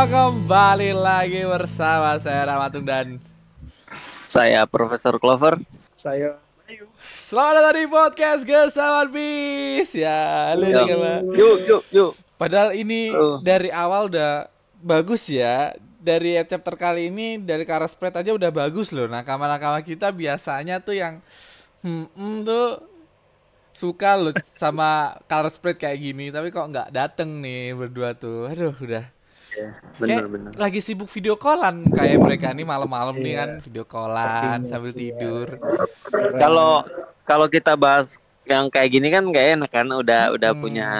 kembali lagi bersama saya Ramatung dan Saya Profesor Clover. Saya Ayu. Selamat datang di podcast Gesawan Bis Ya, halo Yuk. Yuk, yuk, yuk. Padahal ini Oh. dari awal udah bagus ya Dari chapter kali ini, dari Kara Spread aja udah bagus loh Nakama-nakama kita biasanya tuh yang Hmm, hmm tuh suka loh sama color spread kayak gini tapi kok nggak dateng nih berdua tuh aduh udah Bener, Kayak bener. lagi sibuk video callan kayak mereka nih malam-malam nih Iya. kan video callan sambil tidur. Kalau kalau kita bahas yang kayak gini kan gak enak kan udah udah Hmm. punya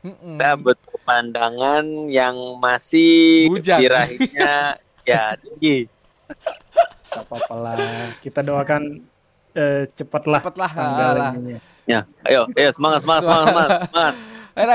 Mm-mm. kita butuh pandangan yang masih birahinya ya tinggi. Apa-apa lah. Kita doakan eh, cepatlah Cepatlah, alah. ininya. Ya, ayo, ayo semangat semangat semangat semangat. semangat. Eh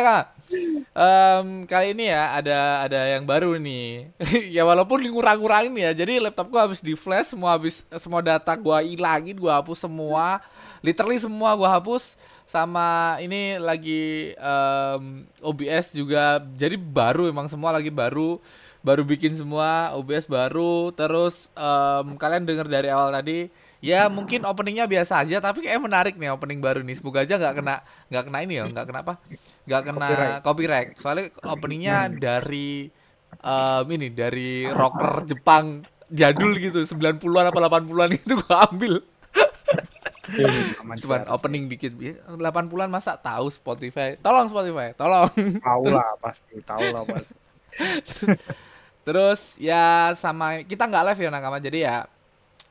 Em, kali ini ya ada ada yang baru nih. ya walaupun ngurang-ngurangin ya. Jadi laptopku habis di flash, semua habis semua data gua hilangin, gua hapus semua. Literally semua gua hapus sama ini lagi em, OBS juga. Jadi baru emang semua lagi baru baru bikin semua OBS baru terus em, kalian denger dari awal tadi ya mungkin openingnya biasa aja tapi kayak menarik nih opening baru nih. Semoga aja nggak kena nggak kena ini ya nggak kena apa? Nggak kena Copyright. copyright. Soalnya openingnya dari em, ini dari rocker Jepang jadul gitu 90-an apa 80-an itu gua ambil. Aman cuman sehat. opening dikit. 80-an masa tahu Spotify? Tolong Spotify tolong. Tahu lah pasti, tahu lah pasti. Terus ya sama kita nggak live ya nakama. Jadi ya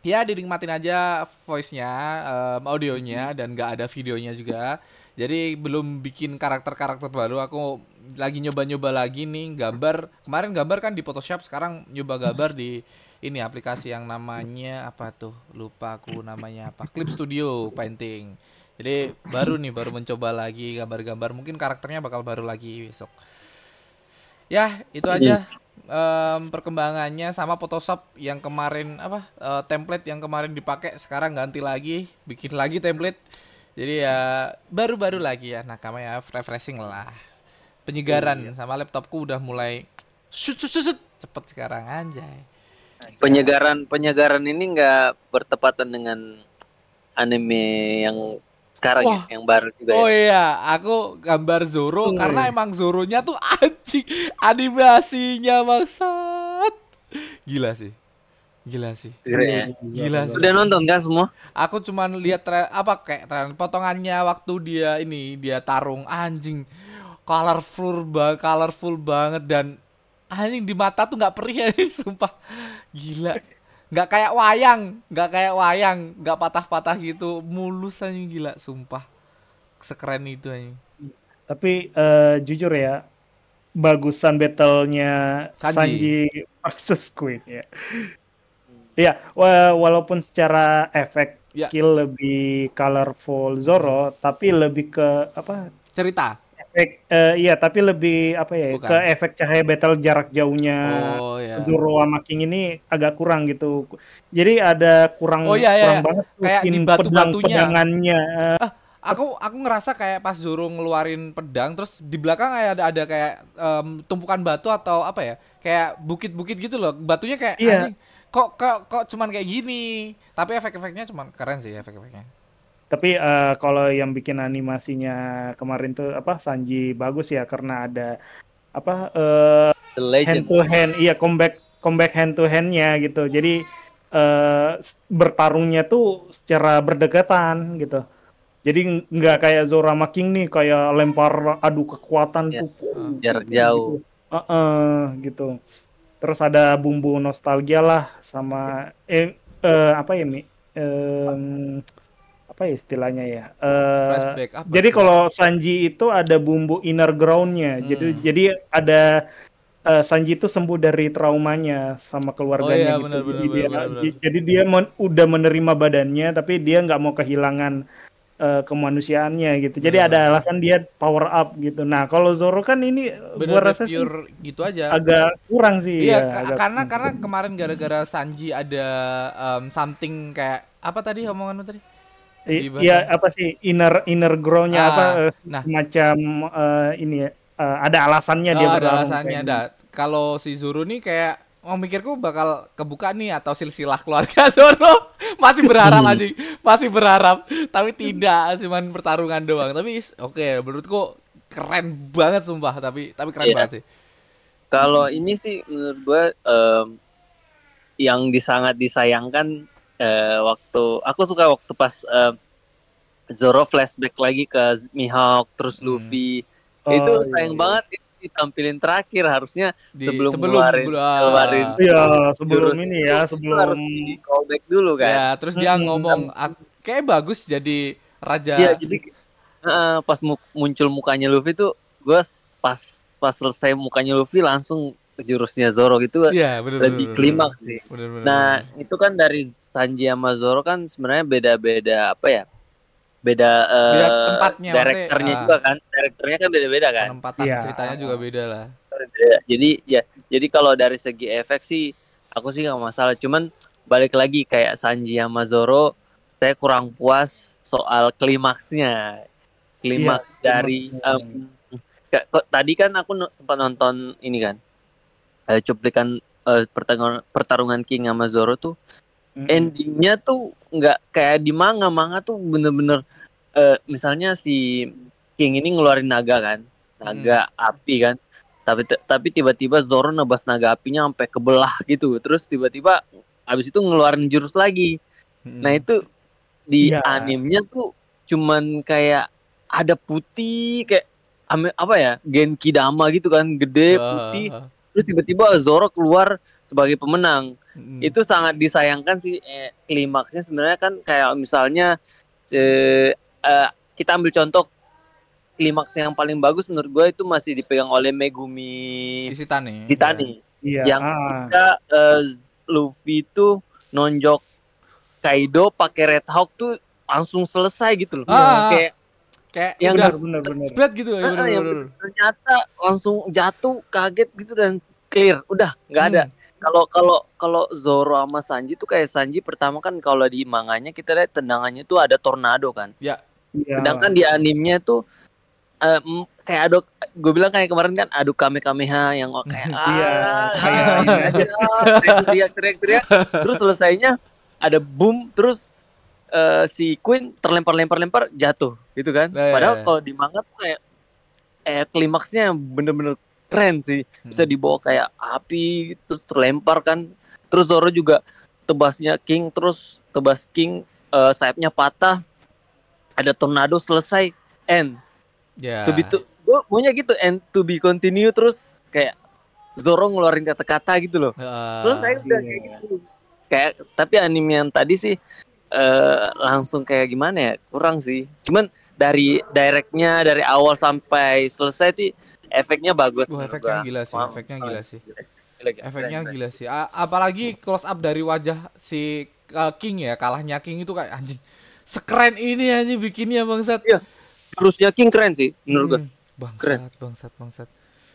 ya dinikmatin aja voice-nya, em, audionya dan nggak ada videonya juga. Jadi belum bikin karakter-karakter baru. Aku lagi nyoba-nyoba lagi nih gambar. Kemarin gambar kan di Photoshop, sekarang nyoba gambar di ini aplikasi yang namanya apa tuh? Lupa aku namanya apa. Clip Studio Painting. Jadi baru nih baru mencoba lagi gambar-gambar. Mungkin karakternya bakal baru lagi besok. Ya, itu aja em, perkembangannya sama Photoshop yang kemarin apa eh, template yang kemarin dipakai sekarang ganti lagi, bikin lagi template. Jadi ya baru-baru lagi ya nakama ya refreshing lah. Penyegaran sama laptopku udah mulai shoot shoot, shoot. cepet sekarang anjay. Penyegaran penyegaran ini nggak bertepatan dengan anime yang sekarang Wah. ya, yang baru juga Oh ya. iya, aku gambar Zoro Hmm. karena emang Zoronya tuh anjing animasinya maksat. Gila sih. Gila sih. Keren ya. Gila sih. Sudah nonton kan semua? Aku cuman lihat tra- apa kayak tren potongannya waktu dia ini dia tarung anjing colorful banget, colorful banget dan anjing di mata tuh nggak perih ya, sumpah. Gila. Nggak kayak wayang, nggak kayak wayang, nggak patah-patah gitu, mulus anjing gila, sumpah. Sekeren itu anjing. Tapi eh, jujur ya, bagusan battle-nya Sanji. Sanji. versus Queen ya. Iya, wa- walaupun secara efek Ya. kill lebih colorful Zoro, tapi lebih ke apa? Cerita. Efek eh, iya, tapi lebih apa ya? Bukan. Ke efek cahaya battle jarak jauhnya Oh ya. Zoro sama King ini agak kurang gitu. Jadi ada kurang Oh, iya, iya, kurang iya. banget Kayak di batu-batunya. pedang-pedangannya. Eh, Aku aku ngerasa kayak pas Zoro ngeluarin pedang terus di belakang kayak ada ada kayak em, tumpukan batu atau apa ya? Kayak bukit-bukit gitu loh. Batunya kayak Iya. anjing, kok kok kok cuman kayak gini. Tapi efek-efeknya cuman keren sih efek-efeknya. Tapi eh, kalau yang bikin animasinya kemarin tuh apa Sanji bagus ya karena ada apa eh, The hand Legend. to hand, iya comeback comeback hand to handnya gitu. Jadi eh, s- bertarungnya tuh secara berdekatan gitu. Jadi ng- nggak kayak Zoro sama King nih kayak lempar adu kekuatan Iya. tuh. Jarak jauh. Heeh, gitu. Terus ada bumbu nostalgia lah sama eh, eh, apa ya Mi? Em, apa ya istilahnya ya? Flashback apa jadi kalau Sanji itu ada bumbu inner groundnya. Jadi Hmm. jadi ada eh, Sanji itu sembuh dari traumanya sama keluarganya Oh iya, gitu. jadi, dia, jadi men- udah menerima badannya, tapi dia nggak mau kehilangan eh, kemanusiaannya gitu. Jadi Benar, ada alasan dia power up gitu. Nah kalau Zoro kan ini Bener gua rasa sih gitu aja. agak kurang sih. Iya, ya, agak karena kurang. karena kemarin gara-gara Sanji ada em, something kayak apa tadi omonganmu tadi? Iya apa sih inner inner grow-nya Ah, apa eh, nah. semacam eh, ini ya eh, ada alasannya dia Oh, ada bertarung alasannya ada. kalau si Zoro nih kayak oh mikirku bakal kebuka nih atau silsilah keluarga Zoro. Masih berharap anjing. Masih berharap. Tapi tidak cuman pertarungan doang. Tapi oke menurutku keren banget sumpah. Tapi tapi keren Iya. banget sih. Kalau ini sih menurut gue em, yang disangat disayangkan eh, waktu aku suka waktu pas em, Zoro flashback lagi ke Mihawk terus Hmm. Luffy Oh, itu iya, sayang iya. banget itu ditampilin terakhir harusnya Di- sebelum sebelum ah. ngeluarin Iya, sebelum jurus ini ya, sebelum harus di callback dulu kan ya terus dia Hmm. ngomong "Ak- kayak bagus jadi raja Iya jadi eh, pas mu- muncul mukanya Luffy tuh gue pas pas selesai mukanya Luffy langsung jurusnya Zoro gitu Iya, bener, lebih bener, klimaks bener. sih. Bener, bener, Nah, bener. itu kan dari Sanji sama Zoro kan sebenarnya beda-beda apa ya? Beda, eh, Beda tempatnya, Direkturnya maksudnya, ah. juga kan. Direkturnya kan beda-beda kan. penempatan Iya. ceritanya juga beda lah Beda. Jadi ya, jadi kalau dari segi efek sih aku sih nggak masalah. Cuman balik lagi kayak Sanji sama Zoro, saya kurang puas soal klimaksnya. Klimaks Iya, dari kayak- kok tadi kan aku sempat nonton ini kan. Eh, cuplikan eh, pertarungan pertarungan King sama Zoro tuh Mm-mm. endingnya tuh nggak kayak di manga. Manga tuh bener-bener eh, misalnya si King ini ngeluarin naga kan naga api kan. Tapi tapi tiba-tiba Zoro nebas naga apinya sampai kebelah gitu. Terus tiba-tiba habis itu ngeluarin jurus lagi. Mm. nah itu di Iya. animenya tuh cuman kayak ada putih kayak apa ya Genki Dama gitu kan gede putih. ah, terus tiba-tiba Zoro keluar sebagai pemenang mm. itu sangat disayangkan sih eh, klimaksnya sebenarnya kan kayak misalnya eh, eh, kita ambil contoh klimaks yang paling bagus menurut gue itu masih dipegang oleh Megumi Isitani Zitani Iya. yang ah. ketika eh, Luffy itu nonjok Kaido pakai Red Hawk tuh langsung selesai gitu loh Ah. kayak kayak Yang udah benar. spread gitu ya ah, bener, yang bener, bener. ternyata langsung jatuh kaget gitu dan clear udah nggak ada Hmm. kalau kalau kalau Zoro sama Sanji tuh kayak Sanji pertama kan kalau di manganya kita lihat tendangannya tuh ada tornado kan. Iya. Sedangkan di animenya tuh eh, mm, kayak aduk gue bilang kayak kemarin kan aduk kame kameha yang kayak Iya, ah, kayak ah, ah, teriak teriak teriak terus selesainya ada boom terus eh, si Queen terlempar lempar lempar jatuh gitu kan. Nah, Padahal iya. kalau di manga tuh kayak eh klimaksnya bener-bener keren sih bisa Hmm. dibawa kayak api terus terlempar kan terus Zoro juga tebasnya King terus tebas King eh, sayapnya patah ada tornado selesai end ya to be to gue maunya gitu end to be continue terus kayak Zoro ngeluarin kata-kata gitu loh Ah, terus saya udah iya. kayak gitu kayak tapi anime yang tadi sih eh, langsung kayak gimana ya kurang sih cuman dari directnya dari awal sampai selesai sih efeknya bagus Wah, efeknya gila sih, Wow. efeknya gila sih. Gila, gila, Efeknya keren, gila sih. A- apalagi close up dari wajah si uh, King ya, kalahnya King itu kayak anjing. Sekeren ini anjing bikinnya bangsat. Iya. Terusnya King keren sih menurut. Hmm, bangsat, Keren. bangsat, bangsat.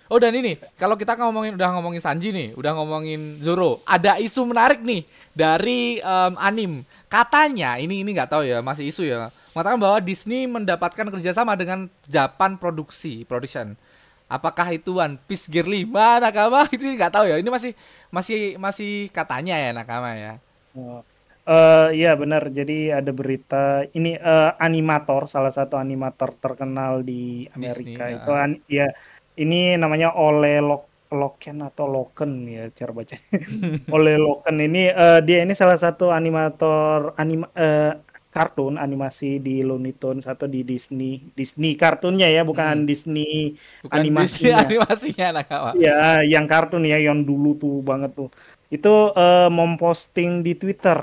Oh dan ini, kalau kita ngomongin udah ngomongin Sanji nih, udah ngomongin Zoro, ada isu menarik nih dari em, anim. Katanya, ini ini nggak tahu ya, masih isu ya. Mengatakan bahwa Disney mendapatkan kerjasama dengan Japan Produksi, Production. Apakah itu One Piece Gear 5 Nakama? Itu nggak tahu ya. Ini masih masih masih katanya ya Nakama ya. Oh. Eh, iya benar. Jadi ada berita ini eh, animator, salah satu animator terkenal di Amerika Disney, itu ah. an- ya ini namanya Ole Lok Loken atau Loken ya cara baca. Ole Loken ini eh, dia ini salah satu animator anima eh, kartun animasi di Looney Tunes atau di Disney Disney kartunnya ya bukan Hmm. Disney Bukan Disney Animasinya. animasinya Nakama. Ya, yang kartun ya, yang dulu tuh banget tuh. Itu eh, memposting di Twitter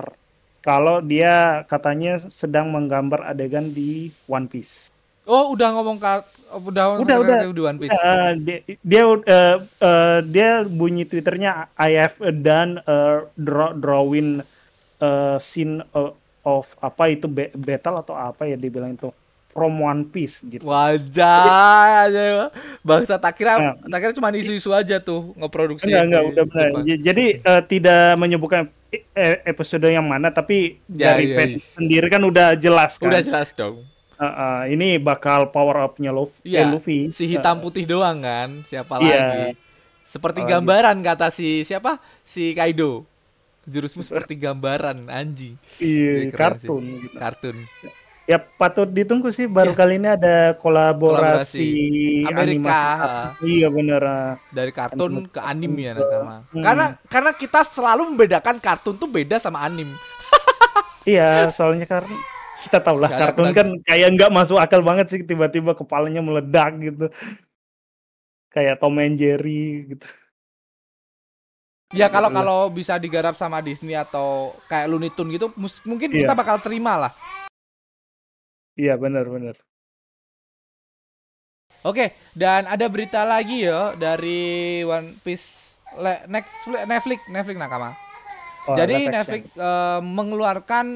kalau dia katanya sedang menggambar adegan di One Piece. Oh, udah ngomong ka, udah Udah, udah. di One Piece. Eh, dia dia, eh, eh, dia bunyi Twitternya I have done a draw, drawing eh, scene eh, of apa itu be- battle atau apa ya dia bilang itu from One Piece gitu. Wajah aja bangsa tak kira Nah. tak kira cuma isu-isu aja tuh ngeproduksi Enggak, enggak, udah benar. Jadi eh, tidak menyebutkan eh, episode yang mana, tapi Ya, dari ya, fans iya. sendiri kan udah jelas kan. Udah jelas dong. Eh, eh, ini bakal power up-nya Luffy. Iya, eh, Luffy. Si hitam putih doang kan, siapa Iya. lagi? Seperti Apalagi? gambaran kata si siapa? Si Kaido. Jurusmu seperti gambaran anjing. Iya, sih. kartun gitu. Kartun. Ya patut ditunggu sih baru kali ini ada kolaborasi, Iya. Amerika, animasi. Iya bener. Dari kartun Animasi ke anim ya nakama. Hmm. Karena karena kita selalu membedakan kartun tuh beda sama anim. Iya, soalnya karena kita tahu lah kartun kan kayak nggak masuk akal banget sih tiba-tiba kepalanya meledak gitu. Kayak Tom and Jerry gitu. Ya kalau Betul. kalau bisa digarap sama Disney atau kayak Looney Tunes gitu mungkin Iya. kita bakal terima lah. Iya benar-benar. Oke, dan ada berita lagi ya dari One Piece Le- Netflix Netflix Netflix nakama. Oh, Jadi Netflix action. eh, mengeluarkan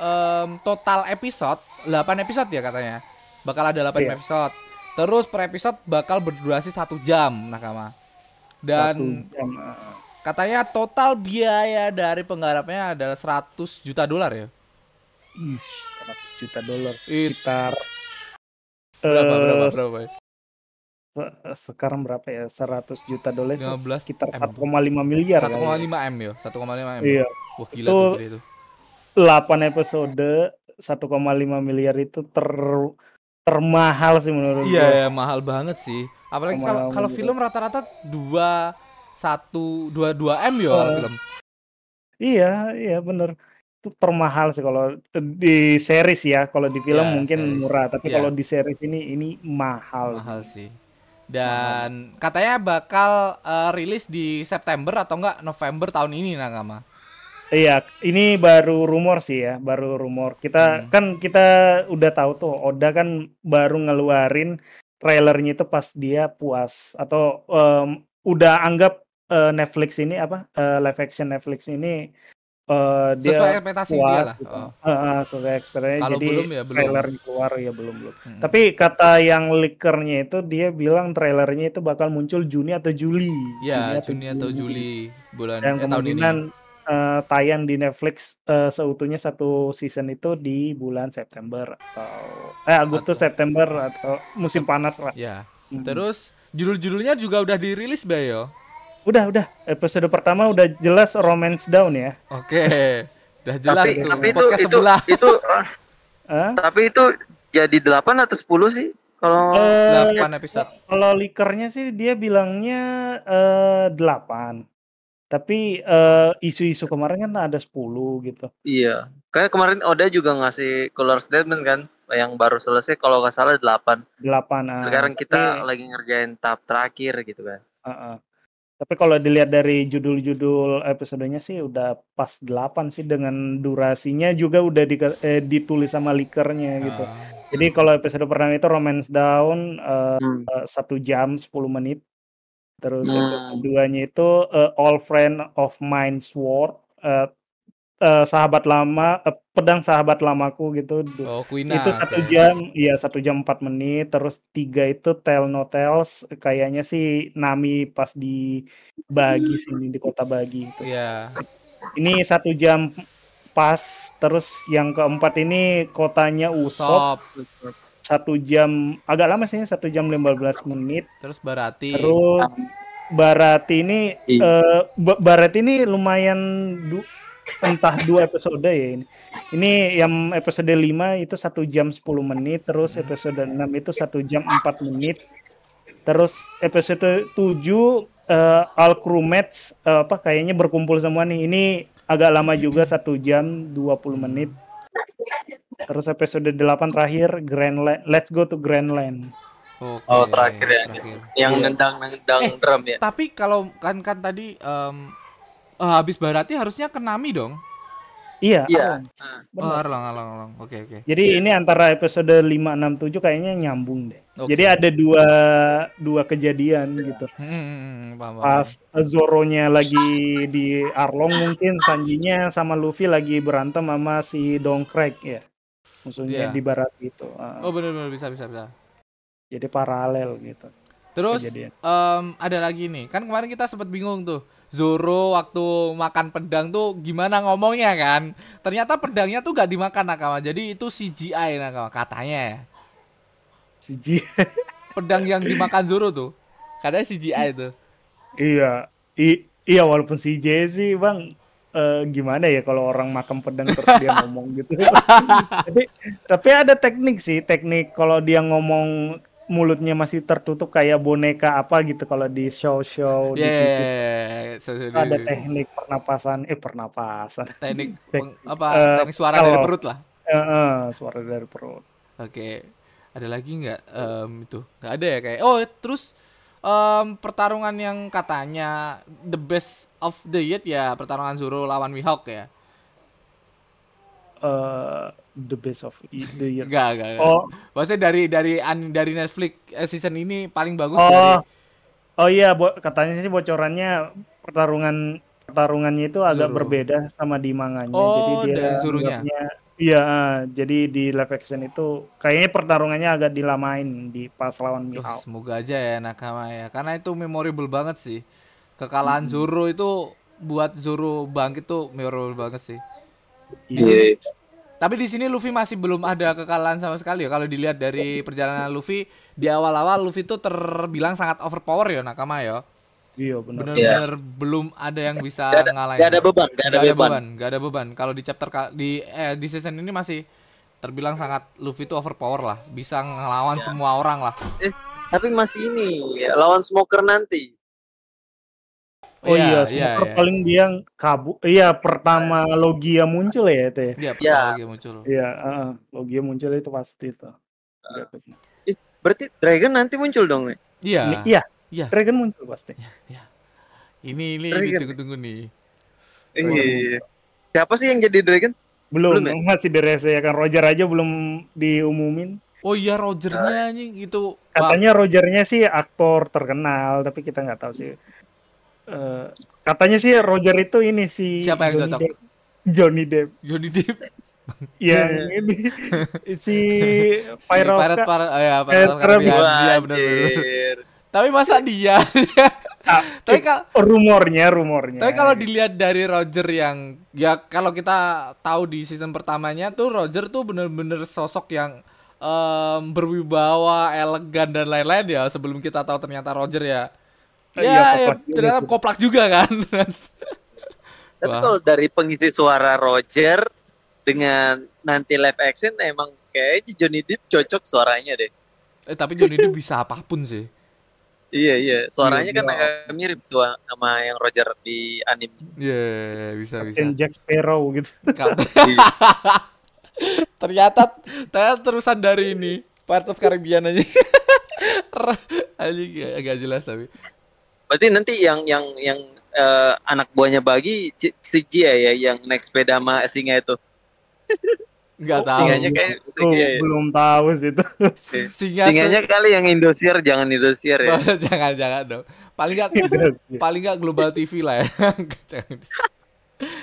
em, total episode 8 episode ya katanya. Bakal ada 8 Iya. episode. Terus per episode bakal berdurasi satu jam nakama. Dan Satu jam, ah. katanya total biaya dari penggarapnya adalah 100 juta dolar ya. Ih, 100 juta dolar It- sekitar Berapa eh, berapa berapa? se- sekarang berapa ya 100 juta dolar 15 sekitar M. 1,5 miliar kali ya. 1,5 M ya, 1,5 M. Iya, Wah gila Itu- tuh gila itu. 8 episode 1,5 miliar itu ter termahal sih menurut Iya, ya, mahal banget sih. Apalagi kalau kalau film rata-rata 2 1 2 2 M ya Oh. film. Iya, iya bener. Itu termahal sih kalau di series ya. Kalau di film Iya, mungkin series. murah, tapi Iya. kalau di series ini ini mahal. Mahal sih. Dan katanya bakal eh, rilis di September atau enggak November tahun ini Nakama. Iya, ini baru rumor sih ya, baru rumor. Kita Hmm. kan kita udah tahu tuh Oda kan baru ngeluarin trailernya itu pas dia puas atau em, udah anggap eh, Netflix ini apa eh, live action Netflix ini eh, dia Sesuai ekspektasi dia puas lah. gitu. Oh. Eh, eh, sesuai ekspektasi. Kalau Jadi belum ya belum. trailer keluar ya belum belum. Mm. Tapi kata yang leakernya itu dia bilang trailernya itu bakal muncul Juni atau Juli. ya Juni atau Juli bulan Dan eh, tahun ini. Eh, tayang di Netflix eh, seutuhnya satu season itu di bulan September atau eh Agustus Atau- September atau musim panas lah. Ya. Hmm. Terus judul-judulnya juga udah dirilis Bayo. Udah udah episode pertama udah jelas romance down ya. Oke. Udah jelas tapi tuh tapi itu podcast itu sebelah. itu ah, Hah? tapi itu jadi 8 atau 10 sih kalau Eh, 8 episode. kalau leakernya sih dia bilangnya eh, 8. Tapi eh, isu-isu kemarin kan ada 10 gitu. iya kayak kemarin Oda juga ngasih color statement kan yang baru selesai kalau nggak salah 8 8. ah. sekarang kita Tapi- lagi ngerjain tahap terakhir gitu kan Heeh. Tapi kalau dilihat dari judul-judul episodenya sih udah pas 8 sih dengan durasinya juga udah di- eh, ditulis sama leakernya gitu. Ah. Jadi kalau episode pertama itu Romance Down eh, Hmm. satu jam 10 menit. Terus Hmm. episode duanya itu eh, All Friend of Mine Sword eh, eh, sahabat lama eh, pedang sahabat lamaku gitu. Oh, Quina. itu satu oke. jam iya satu jam empat menit terus tiga itu tell no tells kayaknya sih Nami pas di bagi sini di kota bagi itu Iya. ini satu jam pas terus yang keempat ini kotanya Usop Sop. Satu jam agak lama sih satu jam 15 menit Terus Barati. terus Barat ini Iya. eh, Barat ini lumayan du- entah dua episode ya ini. Ini yang episode 5 itu satu jam 10 menit, terus episode 6 itu satu jam 4 menit. Terus episode 7 eh, all crewmates eh, apa kayaknya berkumpul semua nih. Ini agak lama juga satu jam 20 menit. Terus episode 8 terakhir Grand La- Let's go to Grandland. Oke, Oh, terakhir ya. terakhir. yang Iya. nendang nendang Eh, drum ya Tapi kalau kan kan tadi em, eh, habis Barati harusnya ke Nami dong. Iya, iya Arlong. Benar. Oh, Arlang, Arlang, Arlang. Oke, oke. Jadi ini antara episode 5, 6, 7 kayaknya nyambung deh. Oke. Jadi ada dua dua kejadian gitu. Hmm, hmm, hmm, paham, paham. Pas Zoro-nya lagi di Arlong mungkin Sanjinya sama Luffy lagi berantem sama si Dongkrek ya. Musuhnya Iya. di barat gitu. Ah, Oh, benar benar bisa bisa bisa. Jadi paralel gitu Terus kejadian. em, ada lagi nih. Kan kemarin kita sempat bingung tuh. Zoro waktu makan pedang tuh gimana ngomongnya kan? Ternyata pedangnya tuh gak dimakan Nakama. Jadi itu CGI Nakama katanya ya. Ji- Pedang yang dimakan Zoro tuh. Katanya CGI tuh. Iya, I- iya walaupun J sih bang eh, gimana ya kalau orang makan pedang terus dia ngomong gitu. tapi tapi ada teknik sih, teknik kalau dia ngomong mulutnya masih tertutup kayak boneka apa gitu kalau di show-show di Ya, TV. sesuai Ada di- teknik pernapasan, eh pernapasan. teknik Tek- apa eh, teknik suara dari kalau- perut lah. Eh, eh, suara dari perut. Oke, ada lagi nggak em, itu? Nggak ada ya kayak. Oh, terus em, pertarungan yang katanya the best of the year ya pertarungan Zoro lawan Mihawk ya? Eh, the best of the year. Enggak, enggak. enggak. Oh, Maksudnya dari dari an- dari Netflix eh, season ini paling bagus Oh, dari oh iya, bo- katanya sih bocorannya pertarungan pertarungannya itu agak Zoro. berbeda sama di manganya. Oh, jadi dia dari Zoronya. anggapnya- Iya, ah, jadi di live action itu kayaknya pertarungannya agak dilamain di pas lawan Mihawk. semoga aja ya Nakama ya. Karena itu memorable banget sih. Kekalahan Zoro itu buat Zoro bangkit tuh memorable banget sih. Iya. Tapi di sini Luffy masih belum ada kekalahan sama sekali ya. Kalau dilihat dari perjalanan Luffy di awal-awal Luffy tuh terbilang sangat overpower ya Nakama ya. Iya benar. Bener-bener belum ada yang bisa Gak ada, ngalahin. gak ada beban, gak ada Nggak beban. nggak ada beban. Kalau di chapter di eh di season ini masih terbilang sangat Luffy itu overpower lah, bisa ngelawan semua orang lah. Eh, tapi masih ini lawan smoker nanti. Oh iya, iya, Smoker iya. paling dia kabur. Iya, pertama Logia muncul ya itu ya. Iya, Ya. lagi muncul. Iya, heeh. Logia muncul itu pasti itu. Iya, pasti. Ih, berarti Dragon nanti muncul dong. ya? Iya. Iya, Iya. Dragon muncul pasti. Ini ini Dragon. ditunggu-tunggu nih. Iya. Siapa sih yang jadi Dragon? Belum, Belum ya? masih dirahasiakan Roger aja belum diumumin. Oh iya Rogernya anjing itu. Wah, Katanya Rogernya sih aktor terkenal, tapi kita nggak tahu sih. Eh, katanya sih Roger itu ini si Siapa yang Johnny cocok? Depp. Johnny Depp Johnny Depp. yang ini si Si Pirate, Pirate Par- ya, Pirate Pirate. Caribbean. Iya benar benar. Anjir. Tapi masa dia? Tapi kalau rumornya, rumornya. Tapi kalau dilihat dari Roger yang ya kalau kita tahu di season pertamanya tuh Roger tuh bener-bener sosok yang em, berwibawa, elegan dan lain-lain ya sebelum kita tahu ternyata Roger ya. Ya, iya, ya koplak juga ternyata koplak juga kan. Tapi Wah. kalau dari pengisi suara Roger dengan nanti live action emang kayaknya Johnny Depp cocok suaranya deh. eh tapi Johnny Depp bisa apa pun sih. Iya iya, suaranya Iya, kan iya. agak mirip tuh sama yang Roger di anime. Iya, bisa bisa. Captain Jack Sparrow gitu. Iya. ternyata ternyata terusan dari ini Pirates of Caribbean aja. Anjing agak jelas tapi. Berarti nanti yang yang yang eh, anak buahnya bagi C- si ya yang naik sepeda sama singa itu. Enggak Oh, tahu. singanya kayak iya, iya. belum tahu sih itu. Singa Singanya kali yang Indosiar jangan Indosiar ya. jangan jangan dong. Paling enggak paling nggak global TV lah ya.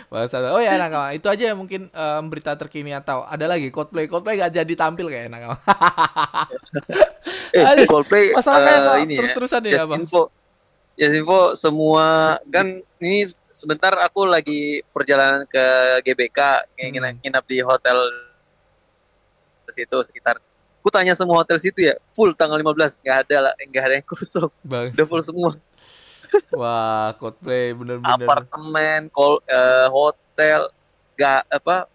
Bahasa oh ya nakama itu aja ya mungkin em, berita terkini atau ada lagi Coldplay Coldplay gak jadi tampil kayak nakama Eh, Aduh, Coldplay masalahnya eh, kok ini ya. terus-terusan ya Just bang info. Just info semua kan ini sebentar aku lagi perjalanan ke GBK nginap, Hmm. nginap di hotel situ sekitar. Aku tanya semua hotel situ ya full tanggal 15 nggak ada lah nggak ada yang kosong bang udah full semua wah Coldplay bener-bener apartemen call eh, hotel nggak apa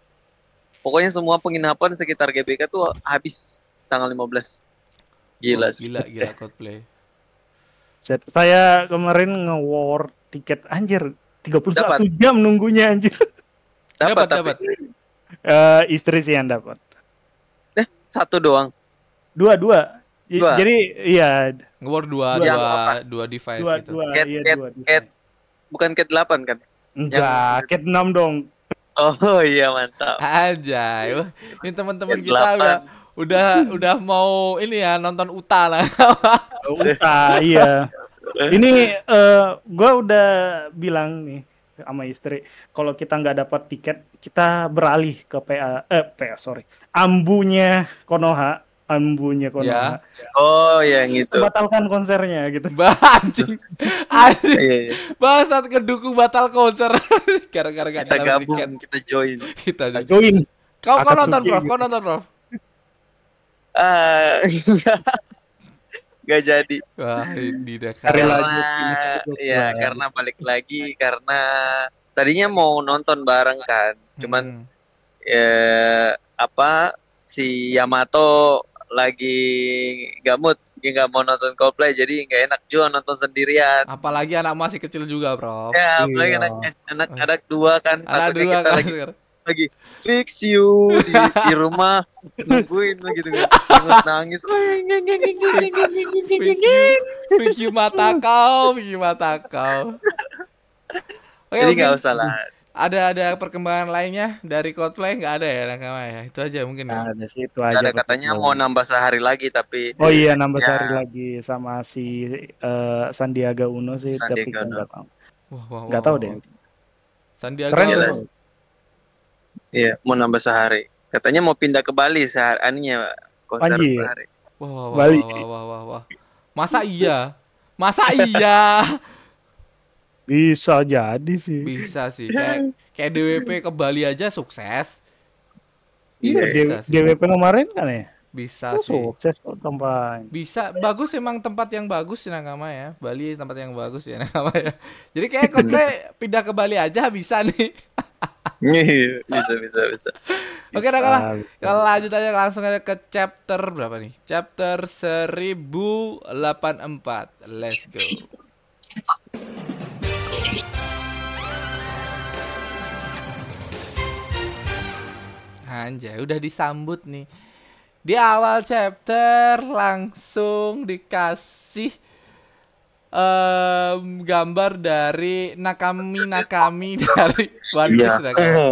pokoknya semua penginapan sekitar GBK tuh habis tanggal 15 gila sih gila gila Coldplay Set. Saya kemarin nge-war tiket anjir 31 Dapat. jam nunggunya anjir. dapat dapat tapi dapat Eh, istri sih yang dapat. Satu doang Dua dua. I- Dua. Jadi iya ngewar dua dua apa? dua device dua gitu dua Cat- iya cat- dua. dua. cat. bukan cat 8 kan Enggak, cat 6 dong. oh iya mantap aja ini teman-teman kita udah 8. udah udah mau ini ya nonton Uta lah Uta, iya. Ini eh gua udah bilang nih sama istri, kalau kita nggak dapat tiket, kita beralih ke PA, eh PA sorry, ambunya Konoha, ambunya Konoha. oh yang itu Batalkan konsernya gitu. Bah, anjing anjing iya, iya. bangsat kedukung batal konser gara-gara gak kita dapat gabung tiket kita join kita aja. Join. kau kau nonton Prof gitu. kau nonton Prof ah nggak jadi Wah, Cari karena ya karena balik lagi karena tadinya mau nonton bareng kan cuman Hmm. ya apa si Yamato lagi gak mood dia nggak mau nonton Coldplay jadi nggak enak juga nonton sendirian apalagi anak masih kecil juga, Bro. ya apalagi Iya. anak anak anak dua kan Anak dua kita kan lagi. lagi fix you di, di rumah nungguin gitu kan Terus nangis Vicky mata kau, Vicky mata kau. Oke, jadi nggak usah lah Ada ada perkembangan lainnya dari Coldplay nggak ada ya nakama ya. Itu aja mungkin ya. Nah, ada sih itu aja. ada katanya mau nambah sehari lagi tapi Oh iya nambah Ya. sehari lagi sama si eh, Sandiaga Uno sih tapi Sandiaga Uno. nggak tahu. Nggak tahu deh. Sandiaga Keren Uno. Iya mau nambah sehari katanya mau pindah ke Bali sehari aninya konser Anjir. sehari Wah, wah, wah, Bali. wah, wah, wah, wah. Masa iya? Masa iya? Bisa jadi sih. Bisa sih. Kayak kayak DWP ke Bali aja sukses. Iya, Bisa D- sih. DWP kemarin kan ya. Bisa Oh, sih. sukses kok tempat. Bisa bagus emang tempat yang bagus sih Nakama ya. Bali tempat yang bagus ya Nakama ya. Jadi kayak Coldplay pindah ke Bali aja bisa nih. Iya, bisa bisa bisa Oke. Bisa, Kita lanjut aja langsung aja ke chapter berapa nih? Chapter 1084. Let's go. Anjay, udah disambut nih. Di awal chapter langsung dikasih em, gambar dari Nakami Nakami dari One Piece Iya. Nakama.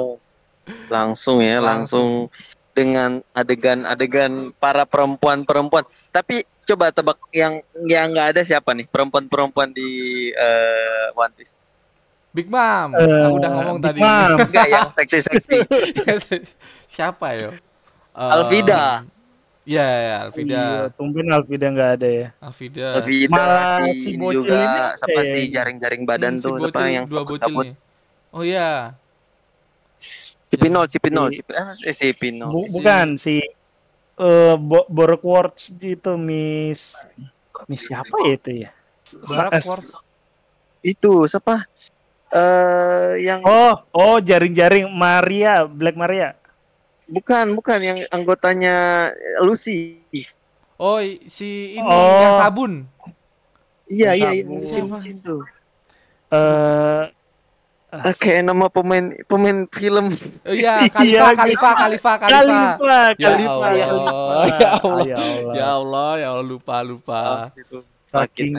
langsung ya langsung dengan adegan-adegan para perempuan-perempuan tapi coba tebak yang yang nggak ada siapa nih perempuan-perempuan di eh, One Piece Big Mom, Eh, aku udah ngomong Big tadi. Mom. enggak yang seksi-seksi Siapa yo? Em, Alvida. Iya, ya, Alvida. Iya, tumben Alvida nggak ada ya. Alvida. Vida Malah si, si bocil juga ini siapa sih jaring-jaring badan Hmm, si tuh siapa bocil, yang dua bocil nih. Oh iya. Cipinol Cipinol Si- Cipinol eh si Cipinol Bu- bukan si eh Bo Borokworts itu Miss Miss siapa ya itu ya? Barak S- War. itu siapa eh yang Oh, oh jaring-jaring Maria, Black Maria. Bukan bukan yang anggotanya Lucy Oh, si ini Oh. yang sabun. iya iya Sabun. iya Siapa? Lucy tuh Eh Ah, kayak nama pemain pemain film. Oh iya, Iya, Khalifa, gitu. Khalifa, Khalifa, Khalifa. Khalifa, Ya Khalifa, Allah, ya ya Allah. Ah, ya Allah. Ya Allah, ya Allah lupa lupa. Saking.